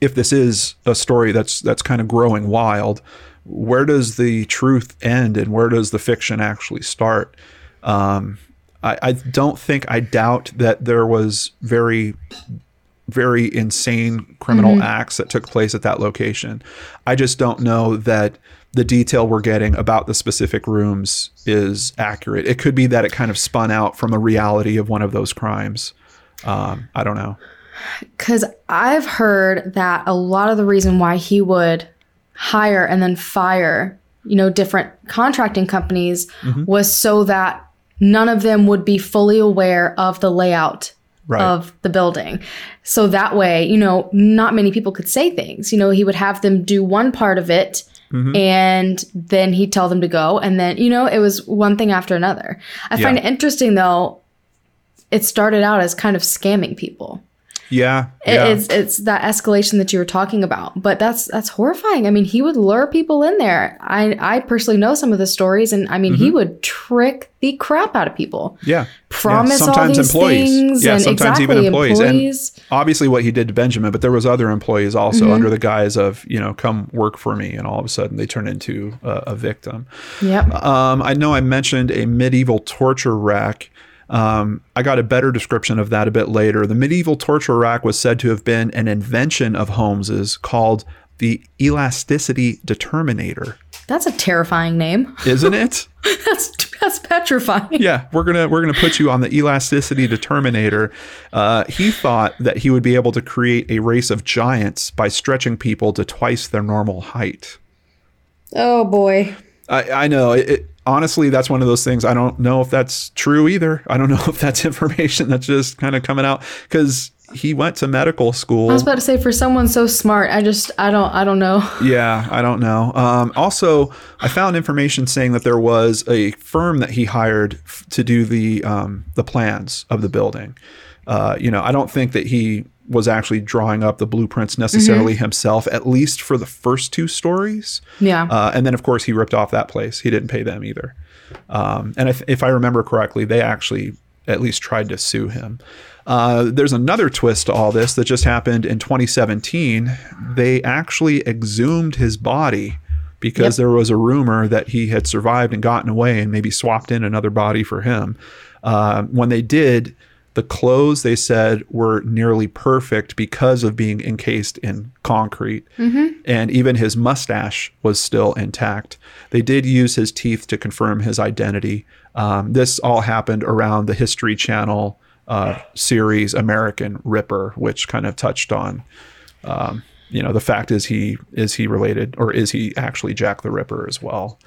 if this is a story that's that's kind of growing wild, where does the truth end and where does the fiction actually start? Um, I, I don't think I doubt that there was very very insane criminal acts that took place at that location. I just don't know that the detail we're getting about the specific rooms is accurate. It could be that it kind of spun out from a reality of one of those crimes. Um, I don't know. <sighs> Because I've heard that a lot of the reason why he would hire and then fire, you know, different contracting companies Mm-hmm. was so that none of them would be fully aware of the layout Right. of the building. So that way, you know, not many people could say things. You know, he would have them do one part of it Mm-hmm. and then he'd tell them to go. And then, you know, it was one thing after another. I find it interesting though, it started out as kind of scamming people. Yeah. It- yeah. It's it's that escalation that you were talking about, but that's that's horrifying. I mean, he would lure people in there. I I personally know some of the stories, and I mean, he Mm-hmm. would trick the crap out of people. yeah. Promise all sometimes these employees. things, Yeah, and sometimes exactly even employees. And obviously what he did to Benjamin, but there was other employees also Mm-hmm. under the guise of, you know, come work for me. And all of a sudden they turn into a, a victim. Yep. Um, I know I mentioned a medieval torture rack. Um, I got a better description of that a bit later. The medieval torture rack was said to have been an invention of Holmes's called the elasticity determinator, That's a terrifying name. <laughs> isn't it? that's that's petrifying. yeah, we're gonna we're gonna put you on the elasticity determinator. Uh, he thought that he would be able to create a race of giants by stretching people to twice their normal height. Oh boy. I, I know. It, it, honestly, that's one of those things. I don't know if that's true either. I don't <laughs> know if that's information that's just kind of coming out because he went to medical school. I was about to say for someone so smart, I just I don't I don't know. <laughs> Yeah, I don't know. Um, also, I found information saying that there was a firm that he hired f- to do the um, the plans of the building. Uh, you know, I don't think that he was actually drawing up the blueprints necessarily himself, at least for the first two stories. Yeah. Uh, and then, of course, he ripped off that place. He didn't pay them either. Um, and if, if I remember correctly, they actually at least tried to sue him. Uh, there's another twist to all this that just happened in 2017. They actually exhumed his body because Yep. there was a rumor that he had survived and gotten away and maybe swapped in another body for him. Uh, when they did, the clothes they said were nearly perfect because of being encased in concrete. And even his mustache was still intact. They did use his teeth to confirm his identity. Um, this all happened around the History Channel uh, series American Ripper, which kind of touched on. Um, you know, the fact is he is he related or is he actually Jack the Ripper as well?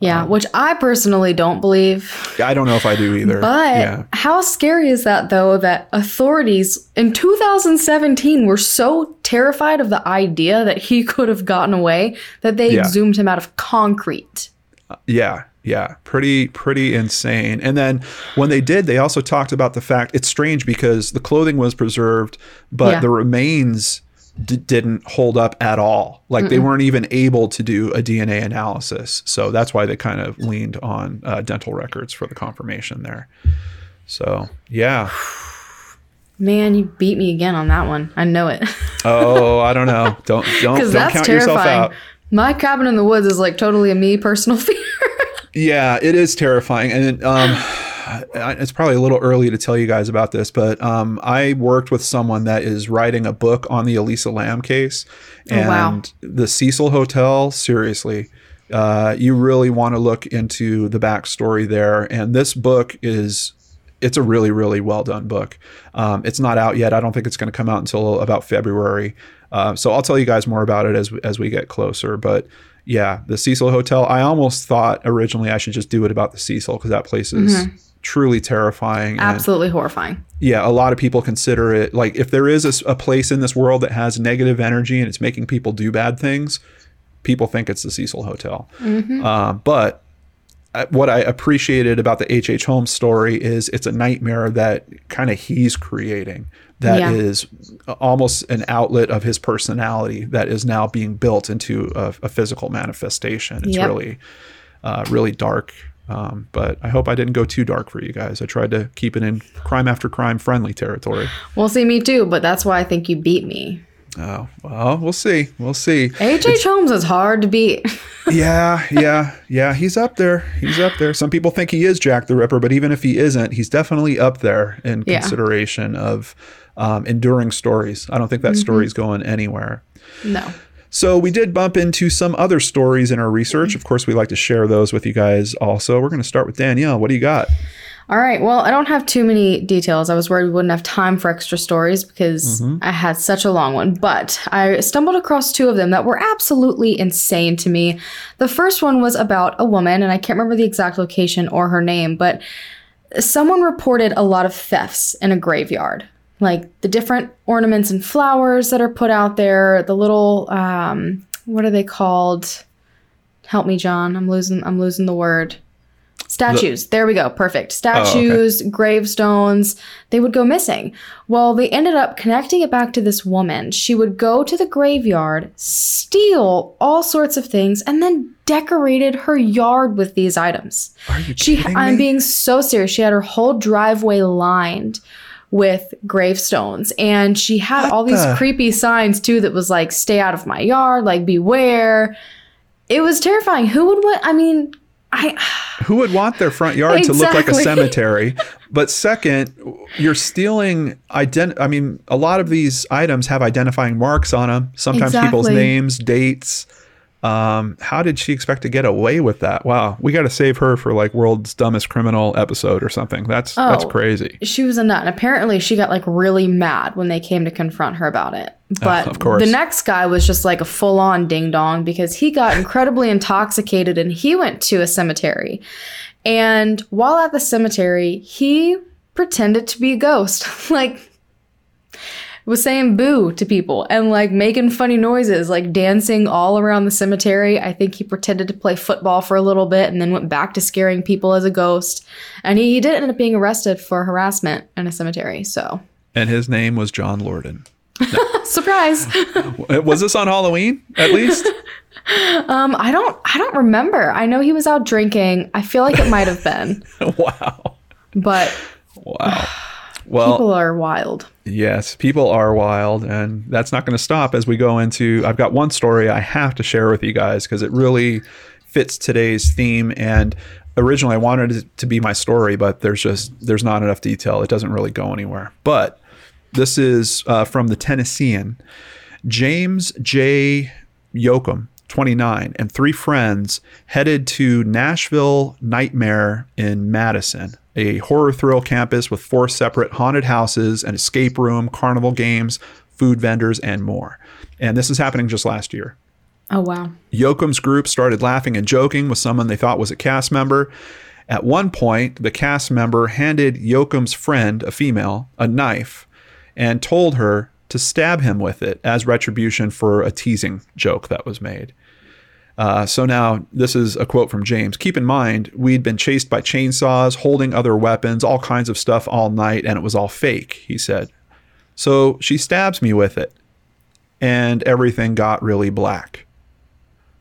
Yeah, which I personally don't believe. I don't know if I do either. But yeah. how scary is that though that authorities in 2017 were so terrified of the idea that he <laughs> could have gotten away that they Yeah. exhumed him out of concrete. Uh, yeah, yeah, pretty pretty insane. And then when they did, they also talked about the fact it's strange because the clothing was preserved, but Yeah. the remains d- didn't hold up at all. Like they weren't even able to do a DNA analysis. So that's why they kind of leaned on uh, dental records for the confirmation there. So yeah. Man, you beat me again on that one. I know it. <laughs> Oh, I don't know. Don't don't don't that's count yourself terrifying. out. My cabin in the woods is like totally a me personal <laughs> fear. Yeah, it is terrifying, and um, it's probably a little early to tell you guys about this, but um, I worked with someone that is writing a book on the Elisa Lam case, and Oh, wow. the Cecil Hotel. Seriously, uh, you really want to look into the backstory there, and this book is. It's a really, really well done book. Um, it's not out yet. I don't think it's going to come out until about February. Uh, so I'll tell you guys more about it as as we get closer. But yeah, the Cecil Hotel. I almost thought originally I should just do it about the Cecil because that place is truly terrifying. and- Absolutely horrifying. yeah, a lot of people consider it like if there is a place in this world that has negative energy and it's making people do bad things, people think it's the Cecil Hotel. Uh, but uh, what I appreciated about the H.H. Holmes story is it's a nightmare that kind of he's creating. That is Yeah. almost an outlet of his personality that is now being built into a, a physical manifestation. It's Yep. really, uh, really dark. Um, but I hope I didn't go too dark for you guys. I tried to keep it in crime after crime friendly territory. Well, see, me too, but that's why I think you beat me. Oh well, we'll see. We'll see. H.H. Holmes is hard to beat. <laughs> yeah, yeah, yeah. He's up there. He's up there. Some people think he is Jack the Ripper, but even if he isn't, he's definitely up there in Yeah. consideration of um, enduring stories. I don't think that story's going anywhere. no. So we did bump into some other stories in our research. Of course, we like to share those with you guys. Also, we're going to start with Danelle. What do you got? All right. Well, I don't have too many details. I was worried we wouldn't have time for extra stories because mm-hmm. I had such a long one. But I stumbled across two of them that were absolutely insane to me. The first one was about a woman, and I can't remember the exact location or her name, but someone reported a lot of thefts in a graveyard. Like the different ornaments and flowers that are put out there, the little um, what are they called? Help me, John. I'm losing I'm losing the word. Statues. there we go. Perfect. Statues, gravestones, they would go missing. Well, they ended up connecting it back to this woman. She would go to the graveyard, steal all sorts of things, and then decorated her yard with these items. Are you She kidding I'm being so serious. She had her whole driveway lined with gravestones and she had What all these the- creepy signs too that was like stay out of my yard, like beware. It was terrifying. Who would want I mean, I <sighs> Who would want their front yard to look like a cemetery? But second, you're stealing ident. I mean, a lot of these items have identifying marks on them. Sometimes people's names, dates. Um, how did she expect to get away with that? Wow, we got to save her for like world's dumbest criminal episode or something. That's that's Oh. crazy. she was a nut. And apparently she got like really mad when they came to confront her about it. But of course. the next guy was just like a full on ding dong because he got incredibly <laughs> intoxicated and he went to a cemetery. And while at the cemetery, he pretended to be a ghost. <laughs> like was saying boo to people and like making funny noises, like dancing all around the cemetery. I think he pretended to play football for a little bit and then went back to scaring people as a ghost. And he, he did end up being arrested for harassment in a cemetery. So, And his name was John Lorden. <laughs> surprise. <laughs> was this on Halloween at least? <laughs> um, I don't, I don't remember. I know he was out drinking. I feel like it might have been, wow, but wow. <sighs> <sighs> <sighs> Well, people are wild. Yes, people are wild, and that's not going to stop as we go into. I've got one story I have to share with you guys because it really fits today's theme. And originally, I wanted it to be my story, but there's just there's not enough detail. It doesn't really go anywhere. But this is uh, from the Tennessean. James J. Yoakum, 29, and three friends headed to Nashville Nightmare in Madison, a horror thrill campus with four separate haunted houses, an escape room, carnival games, food vendors, and more. And this is happening just last year. Oh, wow. Yoakum's group started laughing and joking with someone they thought was a cast member. At one point, the cast member handed Yoakum's friend, a female, a knife and told her to stab him with it as retribution for a teasing joke that was made. Uh, so now, this is a quote from James. Keep in mind, we'd been chased by chainsaws, holding other weapons, all kinds of stuff all night, and it was all fake, he said. So she stabs me with it, and everything got really black.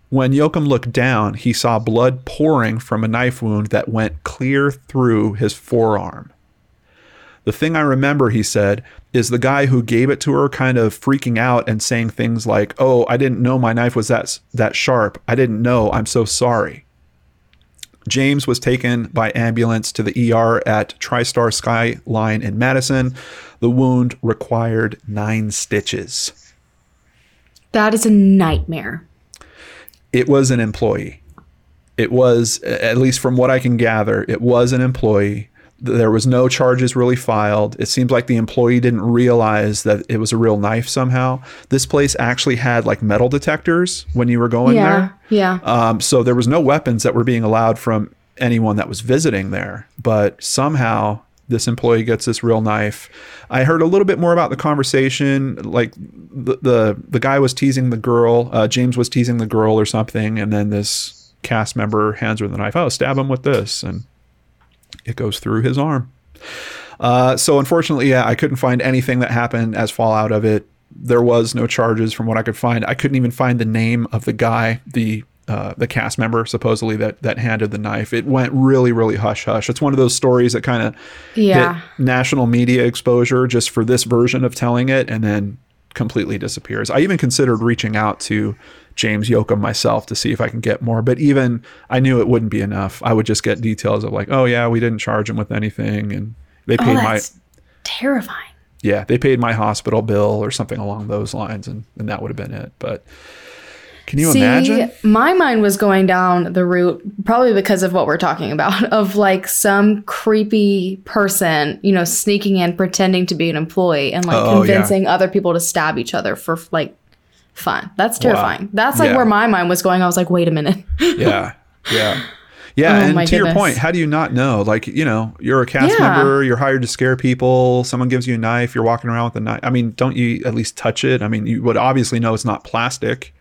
When Yoakum looked down, he saw blood pouring from a knife wound that went clear through his forearm. The thing I remember, he said, is the guy who gave it to her kind of freaking out and saying things like, "Oh, I didn't know my knife was that that sharp. I didn't know. I'm so sorry." James was taken by ambulance to the ER at TriStar Skyline in Madison. The wound required 9 stitches. That is a nightmare. it was an employee. It was, at least from what I can gather, it was an employee. There was no charges really filed. It seems like the employee didn't realize that it was a real knife somehow. This place actually had like metal detectors when you were going yeah. there. Yeah. Um, so there was no weapons that were being allowed from anyone that was visiting there. But somehow this employee gets this real knife. I heard a little bit more about the conversation. Like the the, the guy was teasing the girl. Uh, James was teasing the girl or something, and then this cast member hands her the knife. Oh, stab him with this, and it goes through his arm. Uh, so unfortunately, yeah, I couldn't find anything that happened as fallout of it. There was no charges from what I could find. I couldn't even find the name of the guy, the uh, the cast member supposedly that that handed the knife. It went really, really hush hush. It's one of those stories that kind of Yeah. national media exposure just for this version of telling it, and then completely disappears. I even considered reaching out to James Yoakum myself to see if I can get more, but even I knew it wouldn't be enough. I would just get details of like, oh yeah, we didn't charge him with anything, and they Oh, paid my terrifying. yeah, they paid my hospital bill or something along those lines, and, and that would have been it. But can you See, imagine? my mind was going down the route, probably because of what we're talking about, <laughs> of like some creepy person, you know, sneaking in, pretending to be an employee, and like Oh, oh yeah. convincing other people to stab each other for like fun. That's terrifying. That's like Yeah. where my mind was going. I was like, wait a minute. <laughs> yeah, yeah. Yeah, Oh, and to your point, how do you not know? Like, you know, you're a cast Yeah. member, you're hired to scare people, someone gives you a knife, you're walking around with a knife. I mean, don't you at least touch it? I mean, you would obviously know it's not plastic.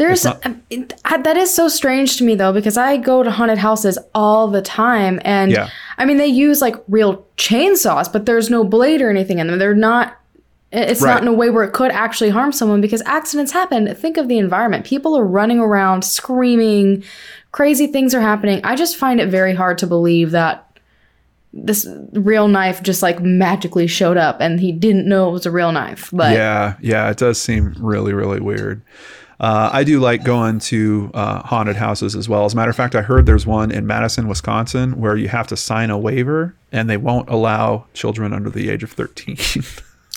There's not- um, it- I- that is so strange to me though because I go to haunted houses all the time and Yeah. I mean they use like real chainsaws but there's no blade or anything in them. They're not it's Right. not in a way where it could actually harm someone because accidents happen. Think of the environment. People are running around screaming, crazy things are happening. I just find it very hard to believe that this real knife just like magically showed up and he didn't know it was a real knife. But yeah, yeah, it does seem really, really weird. Uh, I do like going to uh, haunted houses as well. As a matter of fact, I heard there's one in Madison, Wisconsin, where you have to sign a waiver and they won't allow children under the age of 13. <laughs>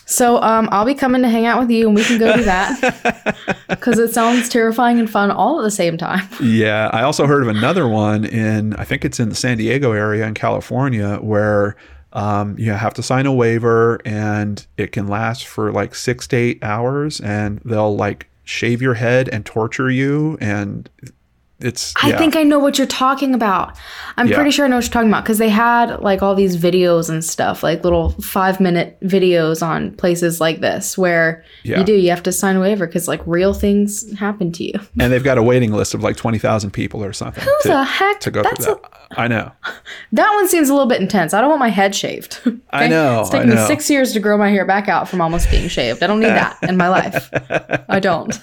So um, I'll be coming to hang out with you, and we can go do that <laughs> because it sounds terrifying and fun all at the same time. Yeah, I also heard of another one in I think it's in the San Diego area in California where um, you have to sign a waiver and it can last for like six to eight hours and they'll like shave your head and torture you and it's I think I know what you're talking about. I'm Yeah. pretty sure I know what you're talking about because they had like all these videos and stuff, like little five minute videos on places like this where Yeah. you do you have to sign a waiver because like real things happen to you. and they've got a waiting list of like twenty thousand people or something Who to, the heck? to go That's through that. I know. <laughs> That one seems a little bit intense. I don't want my head shaved. I <laughs> know, It's taken me six years to grow my hair back out from almost being shaved. I don't need that in my life. <laughs> I don't.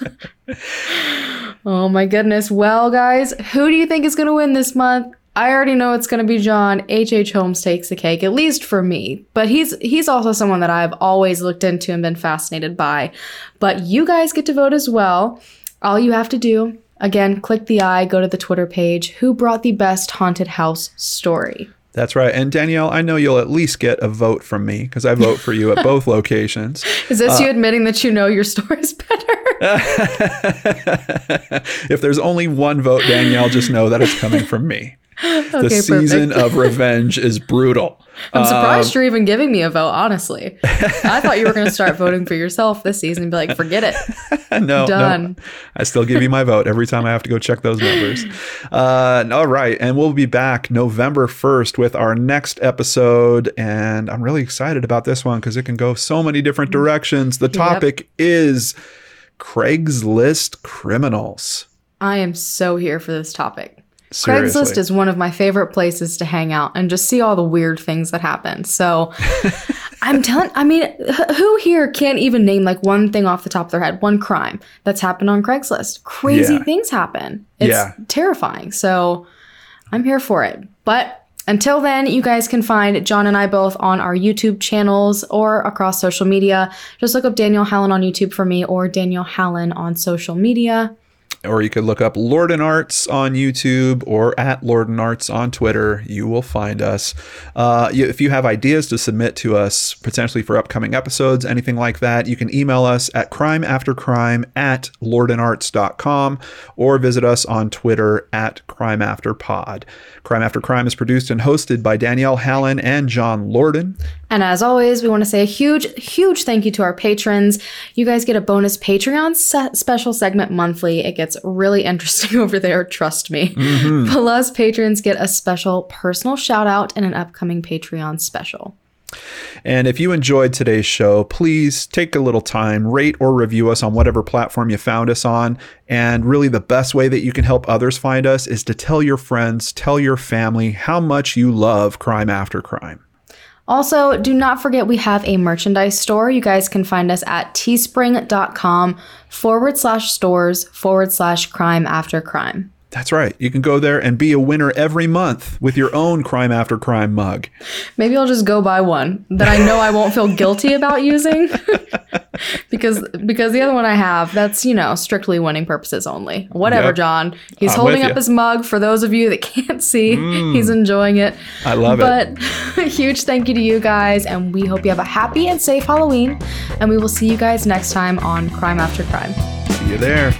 Oh my goodness. Well, guys, who do you think is going to win this month? I already know it's going to be John. H.H. H. Holmes takes the cake, at least for me. But he's he's also someone that I've always looked into and been fascinated by. But you guys get to vote as well. All you have to do, again, click the eye, go to the Twitter page. Who brought the best haunted house story? That's right. And Danelle, I know you'll at least get a vote from me because I vote for you at both <laughs> locations. Is this uh, you admitting that you know your story's better? <laughs> if there's only one vote, Danelle, just know that it's coming from me. <laughs> the season of revenge is brutal. I'm Um, surprised you're even giving me a vote, honestly. I thought you were going to start <laughs> voting for yourself this season and be like, forget it. no, Done. no. I still give you my vote every time I have to go check those numbers. Uh, all right. And we'll be back November 1st with our next episode. And I'm really excited about this one because it can go so many different directions. The topic is Craigslist criminals. I am so here for this topic. Seriously. Craigslist is one of my favorite places to hang out and just see all the weird things that happen. So <laughs> I'm telling, I mean, who here can't even name like one thing off the top of their head, one crime that's happened on Craigslist? Crazy Yeah. things happen. It's Yeah. terrifying. So I'm here for it. But until then, you guys can find John and I both on our YouTube channels or across social media. Just look up Danelle Hallen on YouTube for me or Danelle Hallen on social media. Or you could look up Lord and Arts on YouTube or at Lord and Arts on Twitter. You will find us. Uh, if you have ideas to submit to us potentially for upcoming episodes, anything like that, you can email us at crimeaftercrime at lordandarts.com or visit us on Twitter at crimeafterpod. Crime After Crime is produced and hosted by Danelle Hallen and John Lorden. And as always, we want to say a huge, huge thank you to our patrons. You guys get a bonus Patreon se- special segment monthly. It gets really <laughs> interesting over there, trust me. Mm-hmm. Plus, patrons get a special personal shout out and an upcoming Patreon special. And if you enjoyed today's show, please take a little time, rate or review us on whatever platform you found us on. And really, the best way that you can help others find us is to tell your friends, tell your family how much you love Crime After Crime. Also, do not forget we have a merchandise store. You guys can find us at teespring.com forward slash stores forward slash crime after crime. That's right. You can go there and be a winner every month with your own Crime After Crime mug. Maybe I'll just go buy one that I know I won't feel guilty about using. <laughs> because because the other one I have, that's, you know, strictly winning purposes only. Whatever, Yep. John. He's I'm holding up his mug for those of you that can't see. Mm. He's enjoying it. I love it. But a <laughs> huge thank you to you guys, and we hope you have a happy and safe Halloween. And we will see you guys next time on Crime After Crime. See you there.